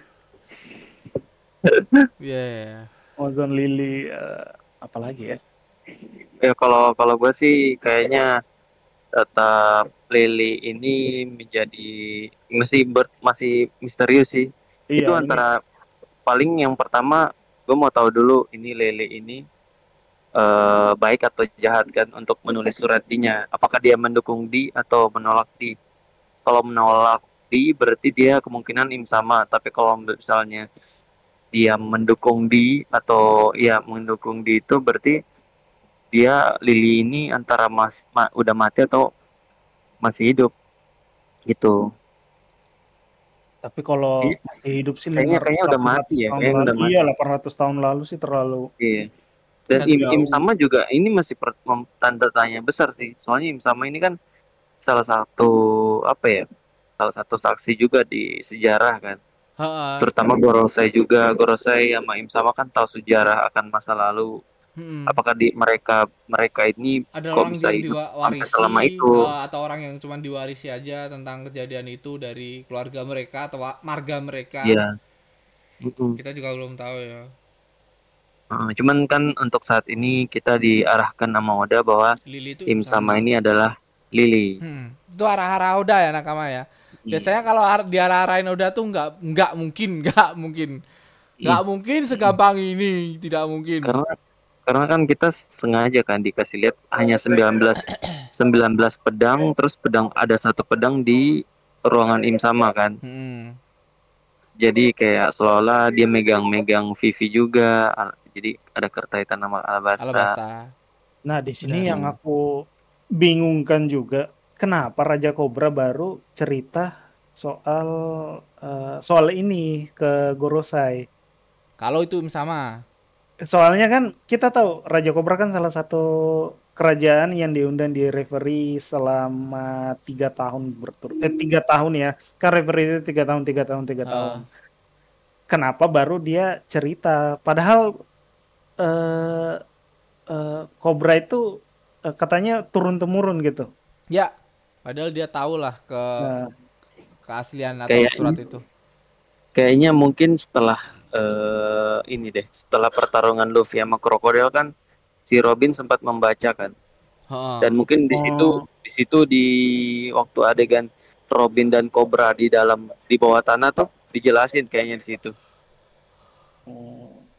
Iya. Amazon Lily eh, apalagi ya? Ya kalau kalau gue sih kayaknya tetap Lily ini menjadi masih ber, masih misterius sih. Iya, itu ini- antara paling yang pertama gue mau tahu dulu ini Lily ini eh, baik atau jahat kan untuk menulis surat dinya. Apakah dia mendukung di atau menolak di? Kalau menolak di berarti dia kemungkinan im sama. Tapi kalau misalnya dia mendukung di atau ya mendukung di itu berarti dia Lily ini antara mas ma- udah mati atau masih hidup gitu. Tapi kalau Iya. masih hidup sih Kayaknya- 500 kayaknya udah mati ya, kayaknya lalu. udah mati. Iya, 800 tahun lalu sih terlalu Iya. Dan im, im sama juga ini masih per- tanda tanya besar sih. Soalnya im sama ini kan salah satu apa ya? Salah satu saksi juga di sejarah kan. Heeh. Terutama Gorosei juga. Gorosei sama im sama kan tahu sejarah akan masa lalu. Mm-mm. Apakah di mereka mereka ini ada kok orang bisa yang hidup diwarisi sampai selama itu? eh, atau orang yang cuma diwarisi aja tentang kejadian itu dari keluarga mereka atau marga mereka ya Mm-mm. kita juga belum tahu ya Uh, cuman kan untuk saat ini kita diarahkan sama Oda bahwa Lili itu im sama ini adalah Lily. Hmm, itu arah-arah Oda ya nakama ya Iya. biasanya kalau ar- diarah-arahin Oda tuh nggak nggak mungkin nggak mungkin nggak mungkin segampang ini tidak mungkin Karena karena kan kita sengaja kan dikasih lihat hanya 19 19 pedang terus pedang ada satu pedang di ruangan im sama kan Hmm. jadi kayak seolah-olah dia megang-megang Vivi juga jadi ada keterkaitan nama Alabasta, Alabasta. Nah, di sini Dan- yang aku bingungkan juga, kenapa Raja Kobra baru cerita soal eh, soal ini ke Gorosei. Kalau itu sama. Soalnya kan kita tahu Raja Kobra kan salah satu kerajaan yang diundang di referee selama tiga tahun berturut eh tiga tahun ya. Kan referee itu tiga tahun tiga tahun tiga Ah. tahun. Kenapa baru dia cerita? Padahal eh eh, Cobra itu eh, katanya turun temurun gitu. Ya, padahal dia tahu lah ke nah, keaslian atau Kayak surat itu. kayaknya mungkin setelah eh, ini deh setelah pertarungan Luffy sama Krokodil kan si Robin sempat membaca kan Heeh. dan mungkin di situ Oh. di situ di waktu adegan Robin dan Cobra di dalam di bawah tanah tuh dijelasin kayaknya di situ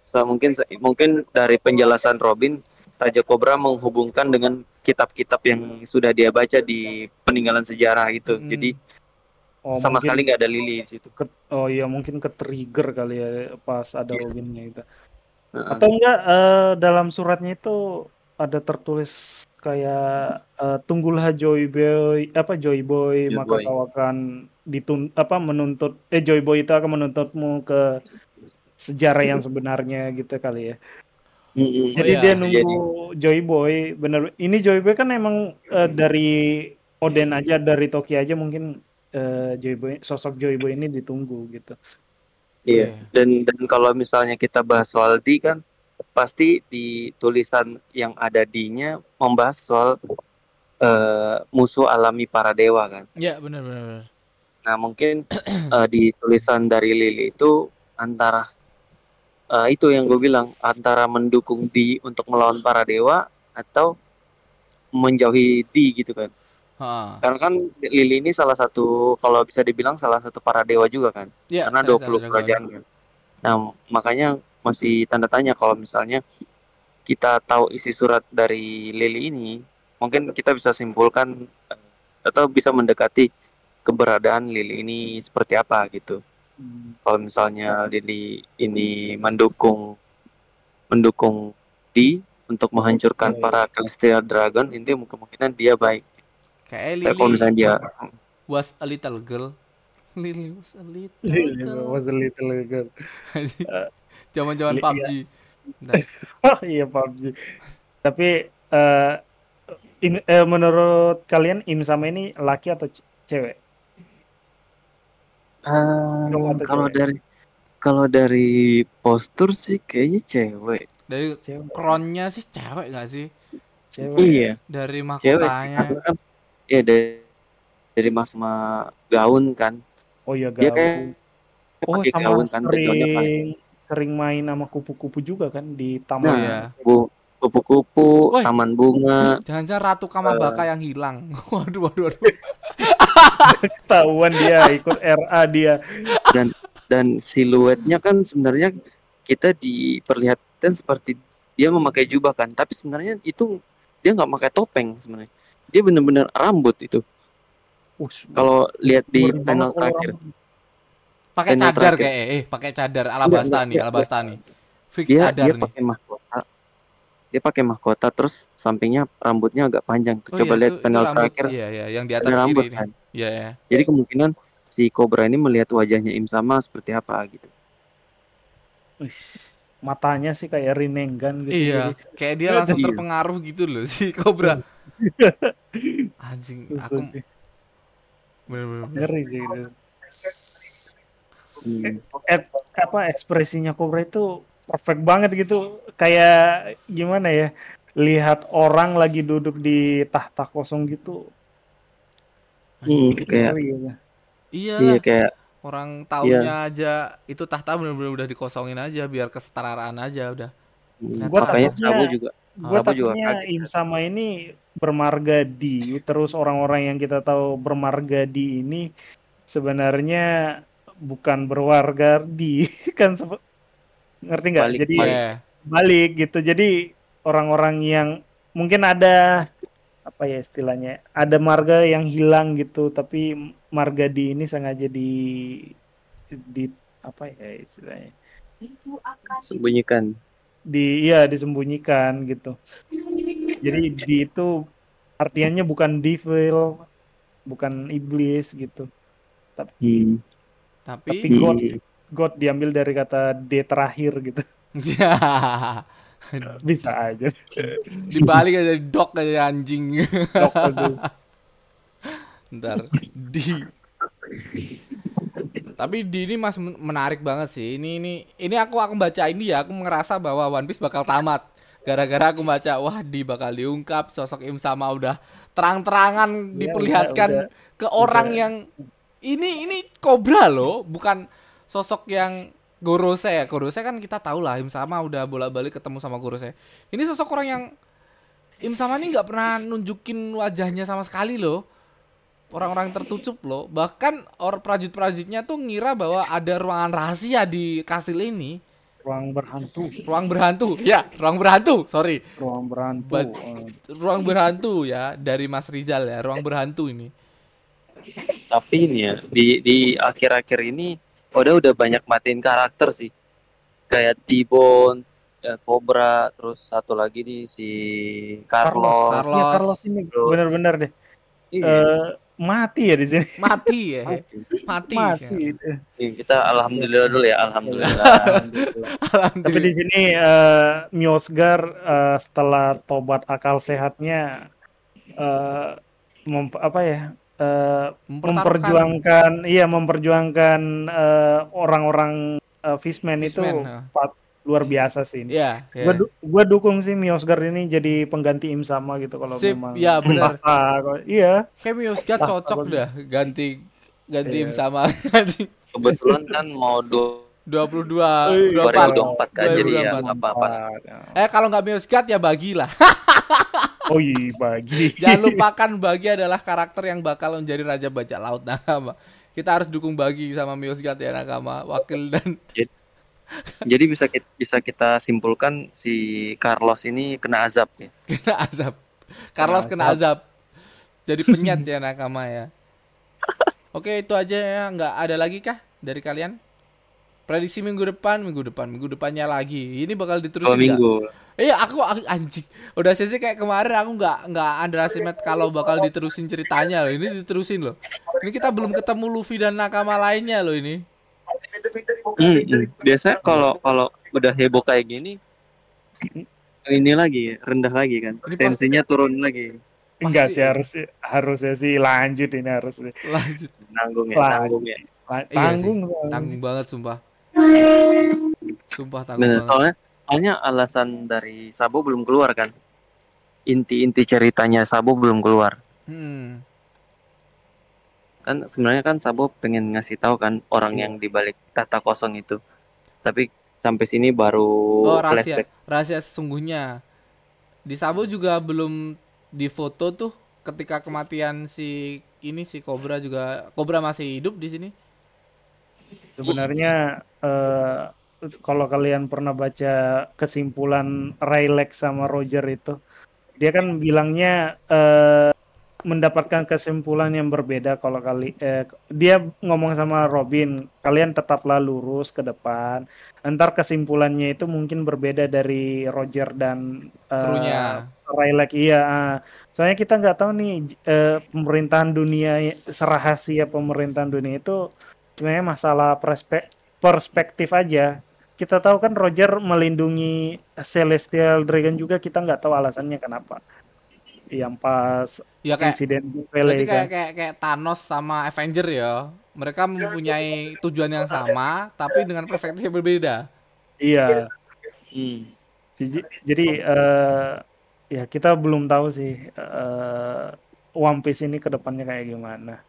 So, mungkin mungkin dari penjelasan Robin, Raja Cobra menghubungkan dengan kitab-kitab yang sudah dia baca di peninggalan sejarah itu. Mm. Jadi oh, sama mungkin sekali nggak ada Lily di situ. ke- oh iya mungkin ke trigger kali ya pas ada Iya. Robinnya itu Heeh. atau enggak eh, dalam suratnya itu ada tertulis kayak eh, tunggulah Joy Boy apa Joy Boy Joy maka Boy. kau akan ditun apa menuntut eh Joy Boy itu akan menuntutmu ke sejarah yang sebenarnya gitu kali ya. Mm-mm. Jadi iya, dia bisa nunggu Joy Boy bener ini Joy Boy kan emang eh, dari Oden aja dari Toki aja mungkin eh, Joy Boy sosok Joy Boy ini ditunggu gitu. Iya. Dan dan kalau misalnya kita bahas soal di kan pasti di tulisan yang ada di-nya membahas soal eh, musuh alami para dewa kan. Ya, benar benar. benar. Nah, mungkin eh, di tulisan dari Lily itu antara eh, itu yang gue bilang antara mendukung di untuk melawan para dewa atau menjauhi di gitu kan. Heeh. Karena kan Lily ini salah satu kalau bisa dibilang salah satu para dewa juga kan. Ya, Karena saya 20 sadar, kerajaan kan. Nah, makanya masih tanda tanya kalau misalnya kita tahu isi surat dari Lily ini, mungkin kita bisa simpulkan eh, atau bisa mendekati keberadaan Lily ini seperti apa gitu. Hmm. Kalau misalnya Lily ini mendukung mendukung di untuk menghancurkan Iya, iya. para Celestial Dragon, ini kemungkinan dia baik. Kayak Kayak kalau Lily misalnya dia was a little girl. Lily was a little Lily girl. was a little girl. Zaman-zaman Li- PUBG. Nah, Oh iya PUBG. Tapi eh, Im- eh, menurut kalian Im sama ini laki atau cewek? Atau kalau cewek? dari kalau dari postur sih kayaknya cewek. dari Cewek. kronnya sih cewek gak sih? Cewek. Iya, Dari cewek sih. mahkotanya. Karena iya dari dari mas ma gaun kan. Oh iya Dia gaun. kayak Oh pakai sama gaun kan sering sering main sama kupu-kupu juga kan di taman. iya. Bu kupu-kupu, taman bunga. Jangan-jangan Ratu Kamabaka yang hilang. waduh, waduh, waduh. Ketahuan dia ikut RA dia. dan dan siluetnya kan sebenarnya kita diperlihatkan seperti dia memakai jubah kan tapi sebenarnya itu dia nggak pakai topeng sebenarnya dia bener-bener rambut itu kalau lihat di panel terakhir Pakai cadar kayak eh pakai cadar Alabasta Enggak, nih, enggak, Alabasta nih. Fix dia cadar dia nih. pakai mahkota dia pakai mahkota terus sampingnya rambutnya agak panjang tuh Oh coba iya, lihat itu- itu panel rambut. terakhir Iya, iya, yang di atas rambut kiri ini. kan Iya, ya. jadi kemungkinan si Cobra ini melihat wajahnya Im sama seperti apa gitu matanya sih kayak Rinengan gitu. Iya, Jadi, kayak dia langsung Iya. terpengaruh gitu loh si Cobra. Anjing, aku bener-bener ngeri sih. gitu. Hmm. Eh, apa ekspresinya Cobra itu perfect banget gitu. Kayak gimana ya? Lihat orang lagi duduk di tahta kosong gitu. Hmm, kayak gitu. Iya iya lah, kayak orang taunya aja itu tahta bener-bener udah dikosongin aja biar kesetaraan aja udah. hmm, Gua makanya takutnya- Sabu juga Gue juga takutnya sama ini bermarga di terus orang-orang yang kita tahu bermarga di ini sebenarnya bukan berwarga di kan sep- ngerti nggak? Jadi balik. Iya. balik gitu. Jadi orang-orang yang mungkin ada apa ya istilahnya ada marga yang hilang gitu tapi marga di ini sengaja di di apa ya istilahnya itu akan Sembunyikan. di iya disembunyikan gitu jadi di itu artiannya bukan devil bukan iblis gitu Hmm. tapi Tapi God God diambil dari kata D terakhir gitu bisa aja dibalik aja dok aja anjing. Dok, aduh. Ntar di. Tapi di ini mas men- menarik banget sih. Ini ini ini aku aku baca ini ya aku ngerasa bahwa One Piece bakal tamat. Gara-gara aku baca wah di bakal diungkap sosok Im sama udah terang-terangan diperlihatkan udah, ke orang udah. yang ini ini kobra loh bukan sosok yang Gorose ya Gorose kan kita tahu lah Im sama udah bolak-balik ketemu sama Gorose ini sosok orang yang Im sama ini nggak pernah nunjukin wajahnya sama sekali loh orang-orang tertutup loh bahkan or prajurit-prajuritnya tuh ngira bahwa ada ruangan rahasia di kastil ini ruang berhantu ruang berhantu ya ruang berhantu sorry ruang berhantu But- eh. ruang berhantu ya dari Mas Rizal ya ruang berhantu ini Tapi ini ya di di akhir-akhir ini Oda udah banyak matiin karakter sih. Kayak T-Bone, ya, Cobra, terus satu lagi nih si Carlos. Carlos. Iya, Carlos ini bener-bener deh Iya. Eh, mati ya di sini. Mati ya? Mati, mati Iya, kita alhamdulillah dulu ya, alhamdulillah. Tapi Alhamdulillah. di sini eh, Miosgar eh, setelah tobat akal sehatnya eh, mem- apa ya eh, Mempertaruhkan. memperjuangkan iya memperjuangkan orang-orang eh, fishman, itu Fishman, ya. pat- luar biasa sih. ini. ya, ya. Gua, du- gua dukung sih Miosgar ini jadi pengganti Im sama gitu kalau Sip, memang ya, benar. iya Chemiosga Lah, cocok dah ganti ganti Iya. Im sama Kebetulan kan mau do 22 Iya. 24 2024 kan jadi ya 2024. nggak apa-apa. eh kalau nggak Miosgat ya bagilah Oh iya bagi. Jangan lupakan Bagi adalah karakter yang bakal menjadi Raja Bajak Laut Nakama. Kita harus dukung Bagi sama Miosgat ya Nakama, wakil dan Jadi bisa kita, bisa kita simpulkan si Carlos ini kena azab ya. kena azab. Carlos kena azab. Jadi penyet ya Nakama ya. Oke, itu aja ya. Nggak ada lagi kah dari kalian? Prediksi minggu depan, minggu depan, minggu depannya lagi. Ini bakal diterusin nggak? minggu. Iya, aku, aku anjing. Udah sesi kayak kemarin aku nggak nggak underestimate kalau bakal diterusin ceritanya loh. Ini diterusin loh. Ini kita belum ketemu Luffy dan nakama lainnya loh ini. Hmm, hmm. Biasanya kalau kalau udah heboh kayak gini ini lagi rendah lagi kan. Ini pasti- Tensinya turun lagi. Enggak Pasti- sih harus harusnya sih lanjut ini harus Lanjut. Nanggung ya, Lanjut. nanggung ya. Iya tanggung Tanggung banget sumpah. Sumpah tanggung Bener, banget. soalnya soalnya alasan dari Sabo belum keluar kan. Inti-inti ceritanya Sabo belum keluar. Hmm. Kan sebenarnya kan Sabo pengen ngasih tahu kan orang yang dibalik tata kosong itu. Tapi sampai sini baru Oh, rahasia. flashback. Rahasia sesungguhnya. Di Sabo juga belum difoto tuh ketika kematian si ini si Cobra juga Cobra masih hidup di sini. Sebenarnya eh, kalau kalian pernah baca kesimpulan Rayleigh sama Roger itu, dia kan bilangnya eh, mendapatkan kesimpulan yang berbeda kalau kali eh, dia ngomong sama Robin, kalian tetaplah lurus ke depan. Entar kesimpulannya itu mungkin berbeda dari Roger dan eh, Krunya. Rayleigh iya. ah. Soalnya kita nggak tahu nih eh, pemerintahan dunia serahasia pemerintahan dunia itu sebenarnya masalah perspek- perspektif aja. Kita tahu kan Roger melindungi Celestial Dragon juga kita nggak tahu alasannya kenapa. Yang pas Ya kayak insiden berarti Vele kayak kan. kayak kayak Thanos sama Avenger ya. Mereka mempunyai tujuan yang sama tapi dengan perspektif yang berbeda. Iya. Hmm. Jadi, jadi, eh, ya kita belum tahu sih eh, One Piece ini ke depannya kayak gimana.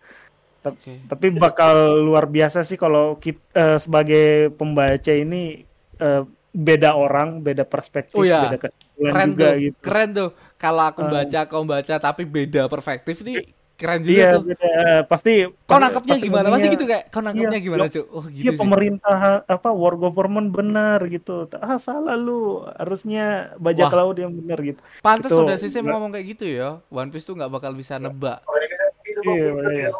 Oke. Tapi bakal luar biasa sih kalau kita sebagai pembaca ini eh, beda orang, beda perspektif, Oh ya, beda kesimpulan Keren juga tuh. gitu. Keren tuh. Kalau aku Eh. baca kau baca tapi beda perspektif nih Keren juga Iya, tuh. beda. Pasti Kau pasti- nangkepnya pasti gimana? Masih ngomongnya, gitu kayak kau nangkepnya Iya, gimana, iya. Cuk? Oh, gitu Iya sih. pemerintah apa war government benar gitu. Ah salah lu, harusnya bajak Wah. laut yang benar gitu. Pantes Itu- udah sih ngomong kayak gitu ya. One Piece tuh nggak bakal bisa nebak. Iya, iya.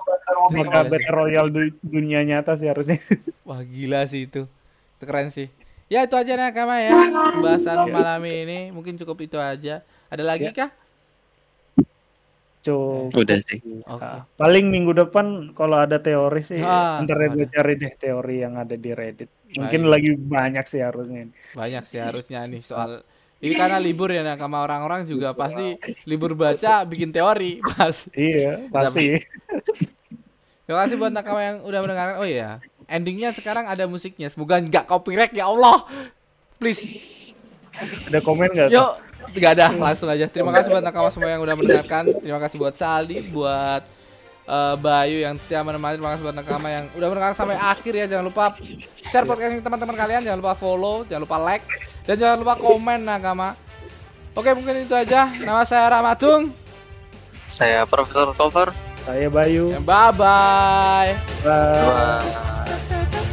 sih Maka battle royal du- dunia nyata sih harusnya. Wah gila sih itu. Itu keren sih. Ya itu aja nakama ya. Pembahasan malam ini mungkin cukup itu aja. Ada lagi Ya. kah? Cuk. Udah sih. Oke. Ah, paling minggu depan kalau ada teori sih Ah, ntar ada. gue cari deh teori yang ada di Reddit. Mungkin Baik. lagi banyak sih harusnya. Banyak sih harusnya nih soal ini karena libur ya nakama orang-orang juga pasti libur baca bikin teori pas. Iya, pasti. Terima kasih buat nakama yang udah mendengarkan. Oh iya, endingnya sekarang ada musiknya. Semoga nggak copyright ya Allah. Please. Ada komen nggak? Yuk, nggak ada, langsung aja. Terima kasih buat nakama semua yang udah mendengarkan. Terima kasih buat Saldi, buat eh, Bayu yang setia menemani. Terima kasih buat nakama yang udah mendengarkan sampai akhir ya. Jangan lupa share podcast ini ke teman-teman kalian. Jangan lupa follow, jangan lupa like, dan jangan lupa komen nakama. Oke, mungkin itu aja. Nama saya Ramadung. Saya Profesor Cover. Saya Bayu. Bye bye. Bye. Bye.